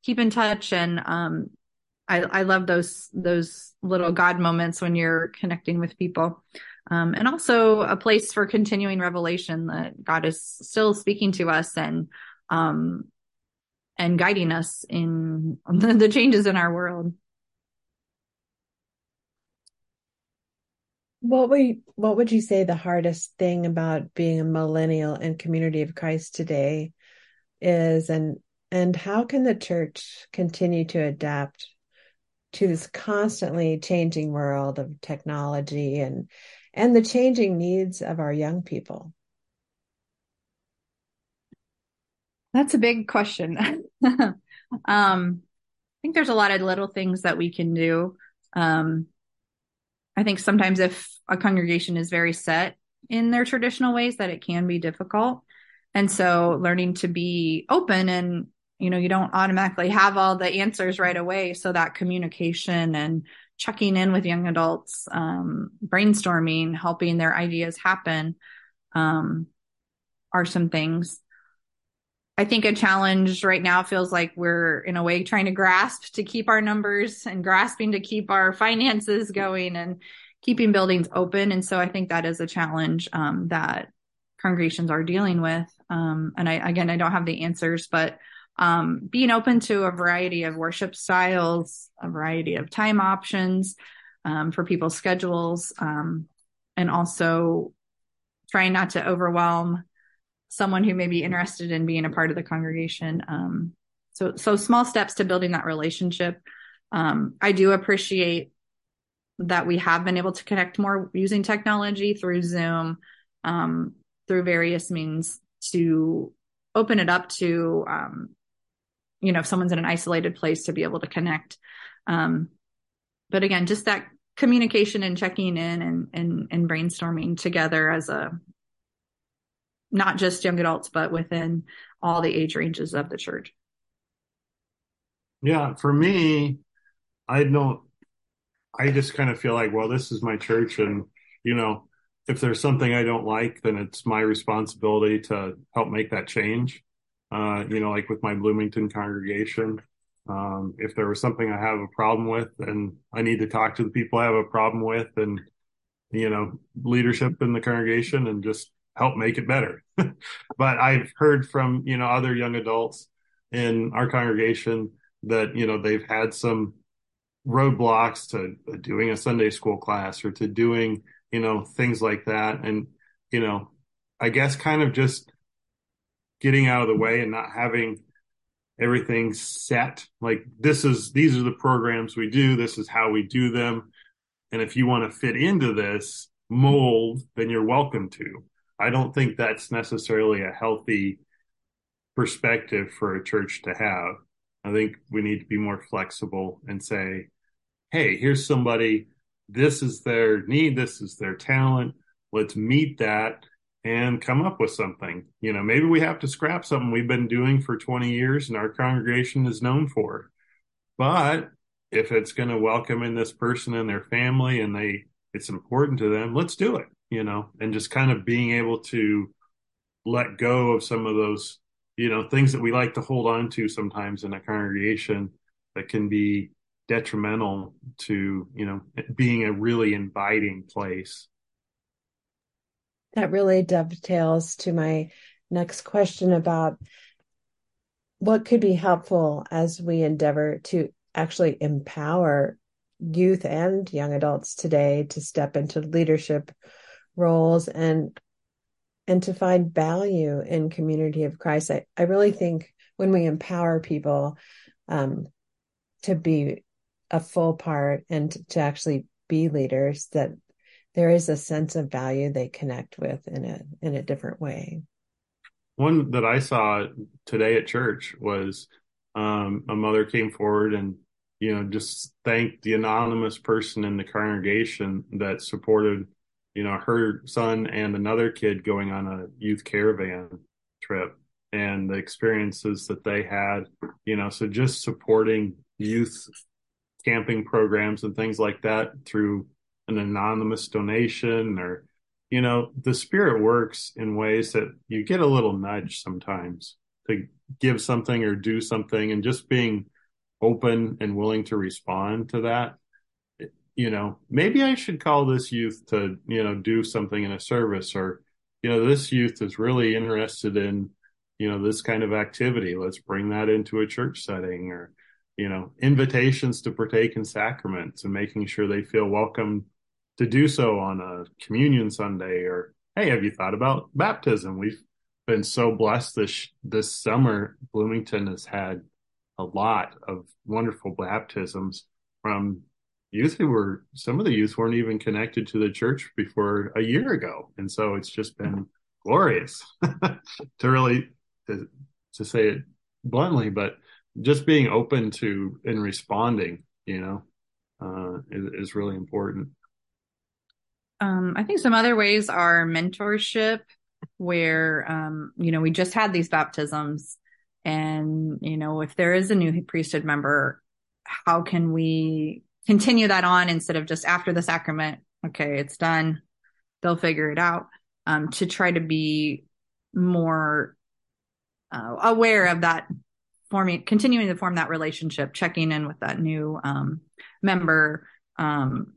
keep in touch and um, I, I love those those little God moments when you're connecting with people. Um, and also a place for continuing revelation that God is still speaking to us and um, and guiding us in the, the changes in our world. What would what would you say the hardest thing about being a millennial in Community of Christ today is, and and how can the church continue to adapt to this constantly changing world of technology and and the changing needs of our young people? That's a big question. um, I think there's a lot of little things that we can do. Um, I think sometimes if a congregation is very set in their traditional ways, that it can be difficult. And so learning to be open and you know you don't automatically have all the answers right away so that communication and checking in with young adults um, brainstorming helping their ideas happen um, are some things. I think a challenge right now feels like we're in a way trying to grasp to keep our numbers and grasping to keep our finances going and keeping buildings open. And so i think that is a challenge um, that congregations are dealing with. Um, and i again i don't have the answers but um, being open to a variety of worship styles, a variety of time options um, for people's schedules, um, and also trying not to overwhelm someone who may be interested in being a part of the congregation. Um, so, so small steps to building that relationship. Um, I do appreciate that we have been able to connect more using technology through Zoom, um, through various means to open it up to um, you know, if someone's in an isolated place to be able to connect. Um, but again, just that communication and checking in and, and, and brainstorming together as a, not just young adults, but within all the age ranges of the church. Yeah. For me, I don't, I just kind of feel like, well, this is my church and, you know, if there's something I don't like, then it's my responsibility to help make that change uh, you know, like with my Bloomington congregation. Um, if there was something I have a problem with and I need to talk to the people I have a problem with and, you know, leadership in the congregation and just help make it better. but I've heard from, you know, other young adults in our congregation that, you know, they've had some roadblocks to doing a Sunday school class or to doing, you know, things like that. And, you know, I guess kind of just getting out of the way and not having everything set. Like this is, these are the programs we do. This is how we do them. And if you want to fit into this mold, then you're welcome to. I don't think that's necessarily a healthy perspective for a church to have. I think we need to be more flexible and say, Hey, here's somebody. This is their need. This is their talent. Let's meet that and come up with something. You know, maybe we have to scrap something we've been doing for 20 years and our congregation is known for. But if it's going to welcome in this person and their family and they it's important to them, let's do it, you know, and just kind of being able to let go of some of those, you know, things that we like to hold on to sometimes in a congregation that can be detrimental to, you know, being a really inviting place. That really dovetails to my next question about what could be helpful as we endeavor to actually empower youth and young adults today to step into leadership roles and and to find value in community of christ. I, I really think when we empower people um, to be a full part and to actually be leaders that there is a sense of value they connect with in a in a different way. One that i saw today at church was um, a mother came forward and you know, just thanked the anonymous person in the congregation that supported, you know, her son and another kid going on a youth caravan trip and the experiences that they had, you know, so just supporting youth camping programs and things like that through an anonymous donation or, you know, the spirit works in ways that you get a little nudge sometimes to give something or do something and just being open and willing to respond to that you know maybe i should call this youth to you know do something in a service or you know this youth is really interested in you know this kind of activity. Let's bring that into a church setting or you know invitations to partake in sacraments and making sure they feel welcome to do so on a communion sunday or hey have you thought about baptism? We've been so blessed this this summer. Bloomington has had a lot of wonderful baptisms from youth who were some of the youth weren't even connected to the church before a year ago. And so it's just been glorious to really to, to say it bluntly but just being open to and responding you know uh, is, is really important um, i think some other ways are mentorship where um, you know we just had these baptisms and, you know, if there is a new priesthood member, how can we continue that on instead of just after the sacrament? Okay, it's done. They'll figure it out. Um, to try to be more uh, aware of that forming, continuing to form that relationship, checking in with that new um, member, um,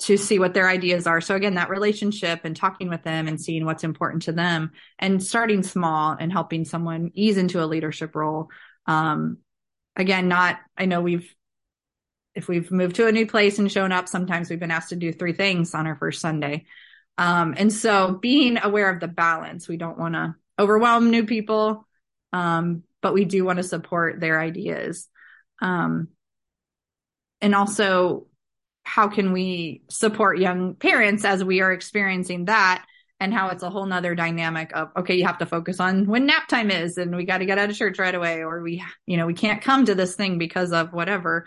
to see what their ideas are. So again, that relationship and talking with them and seeing what's important to them and starting small and helping someone ease into a leadership role. Um, again, not, I know we've, if we've moved to a new place and shown up, sometimes we've been asked to do three things on our first Sunday. Um, and so being aware of the balance, we don't want to overwhelm new people. Um, but we do want to support their ideas. Um, and also how can we support young parents as we are experiencing that? And how it's a whole nother dynamic of okay you have to focus on when nap time is and we got to get out of church right away or we you know we can't come to this thing because of whatever.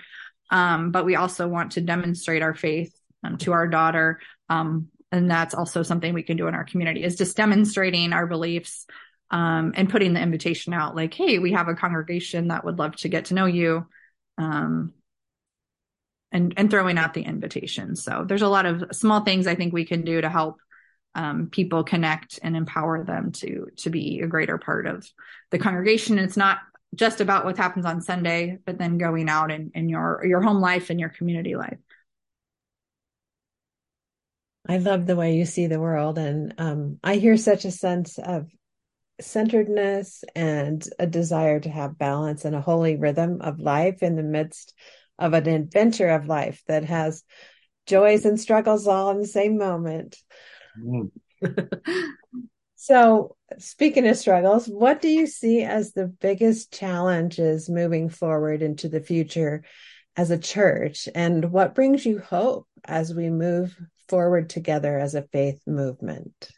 Um, but we also want to demonstrate our faith um, to our daughter. Um, and that's also something we can do in our community is just demonstrating our beliefs um, and putting the invitation out like hey we have a congregation that would love to get to know you. Um, and and throwing out the invitation. So there's a lot of small things I think we can do to help um, people connect and empower them to to be a greater part of the congregation. It's not just about what happens on Sunday, but then going out in, in your your home life and your community life. I love the way you see the world, and um, I hear such a sense of centeredness and a desire to have balance and a holy rhythm of life in the midst of an adventure of life that has joys and struggles all in the same moment. Mm. so, speaking of struggles, what do you see as the biggest challenges moving forward into the future as a church? And what brings you hope as we move forward together as a faith movement?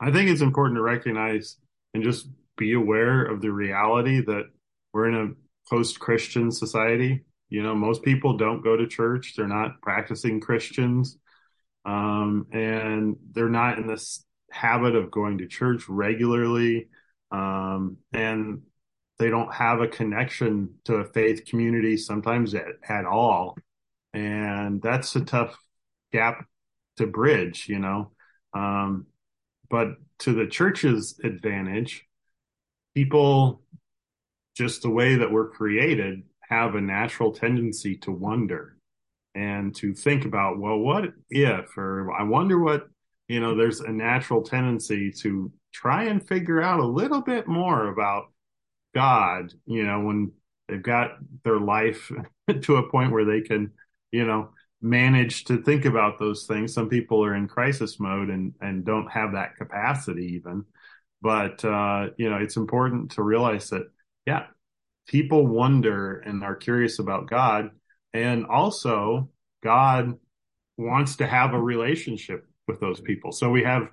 I think it's important to recognize and just be aware of the reality that we're in a post Christian society. You know, most people don't go to church, they're not practicing Christians, um, and they're not in this habit of going to church regularly. Um, and they don't have a connection to a faith community sometimes at, at all. And that's a tough gap to bridge, you know. Um, but to the church's advantage, people, just the way that we're created, have a natural tendency to wonder and to think about, well, what if, or I wonder what, you know, there's a natural tendency to try and figure out a little bit more about God, you know, when they've got their life to a point where they can, you know, manage to think about those things. Some people are in crisis mode and, and don't have that capacity even. But, uh, you know, it's important to realize that, yeah, people wonder and are curious about God. And also, God wants to have a relationship with those people. So we have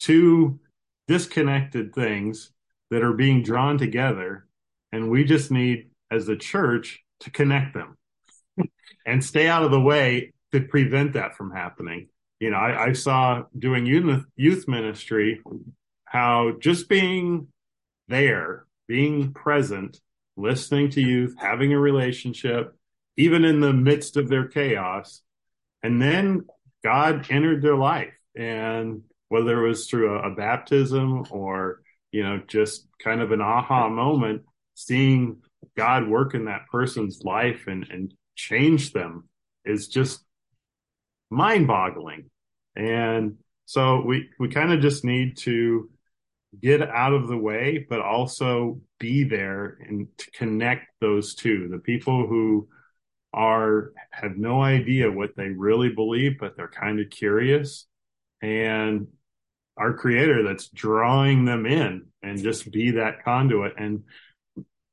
two disconnected things that are being drawn together. And we just need, as the church, to connect them and stay out of the way to prevent that from happening. You know, I, I saw doing youth, youth ministry how just being there, being present, listening to youth, having a relationship, even in the midst of their chaos, and then God entered their life. And whether it was through a, a baptism or you know, just kind of an aha moment, seeing God work in that person's life and, and change them is just mind boggling. And so we, we kind of just need to get out of the way, but also be there and to connect those two, the people who are, have no idea what they really believe, but they're kind of curious and our creator that's drawing them in and just be that conduit and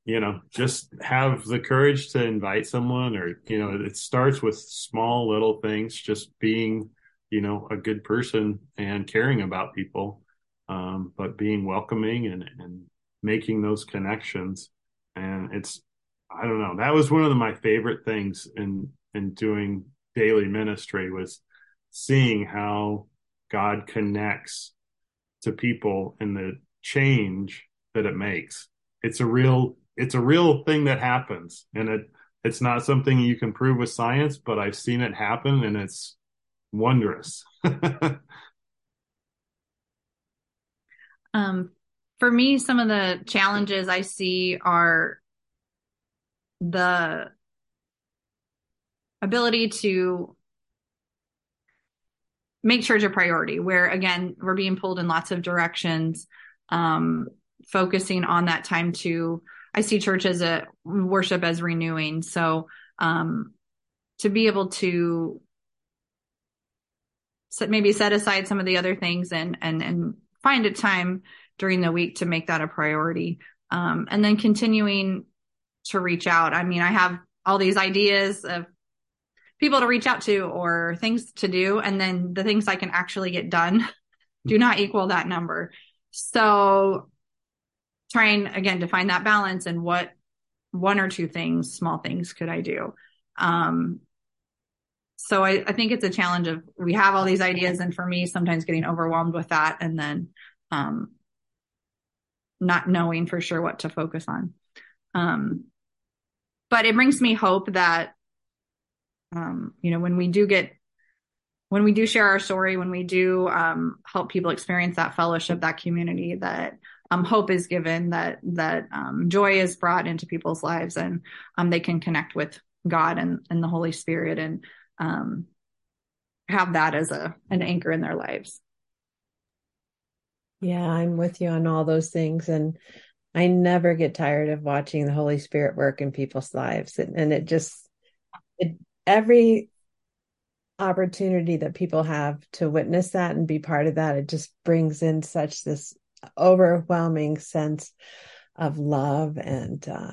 you know just have the courage to invite someone or you know it starts with small little things just being you know a good person and caring about people um, but being welcoming and, and making those connections and it's i don't know that was one of my favorite things in in doing daily ministry was seeing how God connects to people and the change that it makes. It's a real it's a real thing that happens and it it's not something you can prove with science, but I've seen it happen and it's wondrous. um for me some of the challenges I see are the ability to make church a priority where again we're being pulled in lots of directions um, focusing on that time to i see church as a worship as renewing. So um, to be able to maybe set aside some of the other things and and and find a time during the week to make that a priority um, and then continuing to reach out i mean i have all these ideas of people to reach out to or things to do. And then the things I can actually get done do not equal that number. So trying again to find that balance and what one or two things, small things could I do? Um, so I, I think it's a challenge of we have all these ideas and for me sometimes getting overwhelmed with that and then um, not knowing for sure what to focus on. Um, but it brings me hope that um, you know, when we do get, when we do share our story, when we do um, help people experience that fellowship, that community, that um, hope is given, that that um, joy is brought into people's lives, and they can connect with God and, and the Holy Spirit, and um, have that as a an anchor in their lives. Yeah, I'm with you on all those things, and I never get tired of watching the Holy Spirit work in people's lives, and, and it just it every opportunity that people have to witness that and be part of that, it just brings in such this overwhelming sense of love and uh,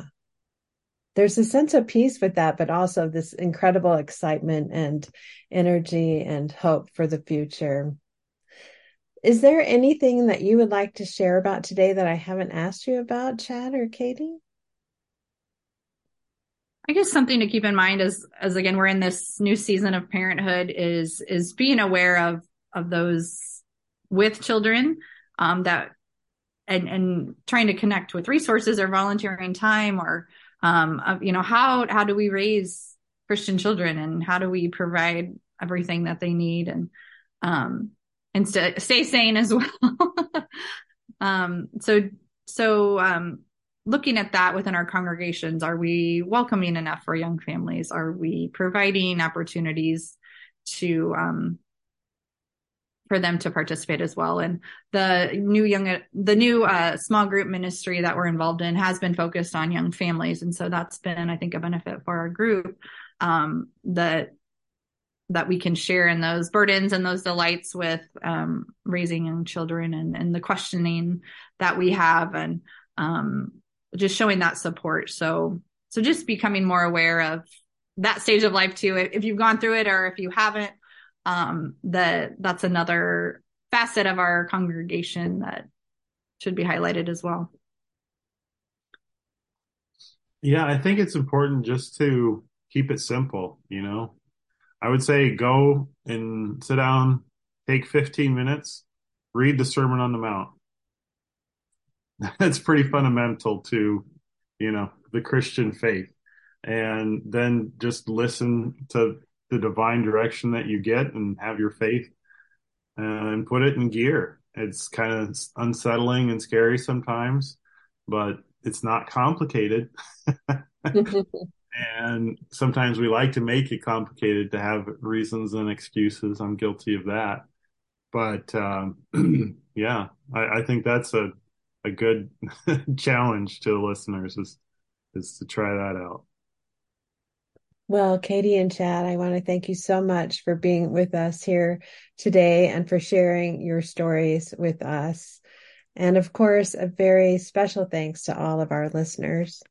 there's a sense of peace with that, but also this incredible excitement and energy and hope for the future. Is there anything that you would like to share about today that I haven't asked you about, Chad or Katie? I guess something to keep in mind as as again we're in this new season of parenthood is is being aware of of those with children um, that and and trying to connect with resources or volunteering time or um, uh, you know how how do we raise Christian children and how do we provide everything that they need and um, and st- stay sane as well. um, so so um, looking at that within our congregations, are we welcoming enough for young families? Are we providing opportunities to um, for them to participate as well. And the new young, the new uh, small group ministry that we're involved in has been focused on young families, and so that's been, I think, a benefit for our group um, that that we can share in those burdens and those delights with um, raising young children and, and the questioning that we have and um, just showing that support. So so just becoming more aware of that stage of life too. If you've gone through it or if you haven't, um, that that's another facet of our congregation that should be highlighted as well. Yeah, I think it's important just to keep it simple, you know. I would say go and sit down, take 15 minutes, read the Sermon on the Mount. That's pretty fundamental to, you know, the Christian faith. And then just listen to the divine direction that you get and have your faith uh, and put it in gear. It's kind of unsettling and scary sometimes, but it's not complicated. and sometimes we like to make it complicated to have reasons and excuses. I'm guilty of that. But um, yeah, I, I think that's a a good challenge to the listeners is is to try that out. Well, Katie and Chad, I want to thank you so much for being with us here today and for sharing your stories with us. And of course, a very special thanks to all of our listeners.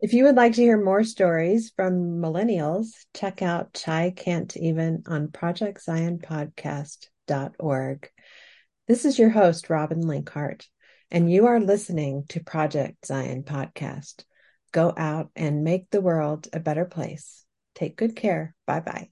If you would like to hear more stories from millennials, check out Chai Can't Even on projectzionpodcast.org. This is your host, Robin Linkhart, and you are listening to Project Zion Podcast. Go out and make the world a better place. Take good care. Bye bye.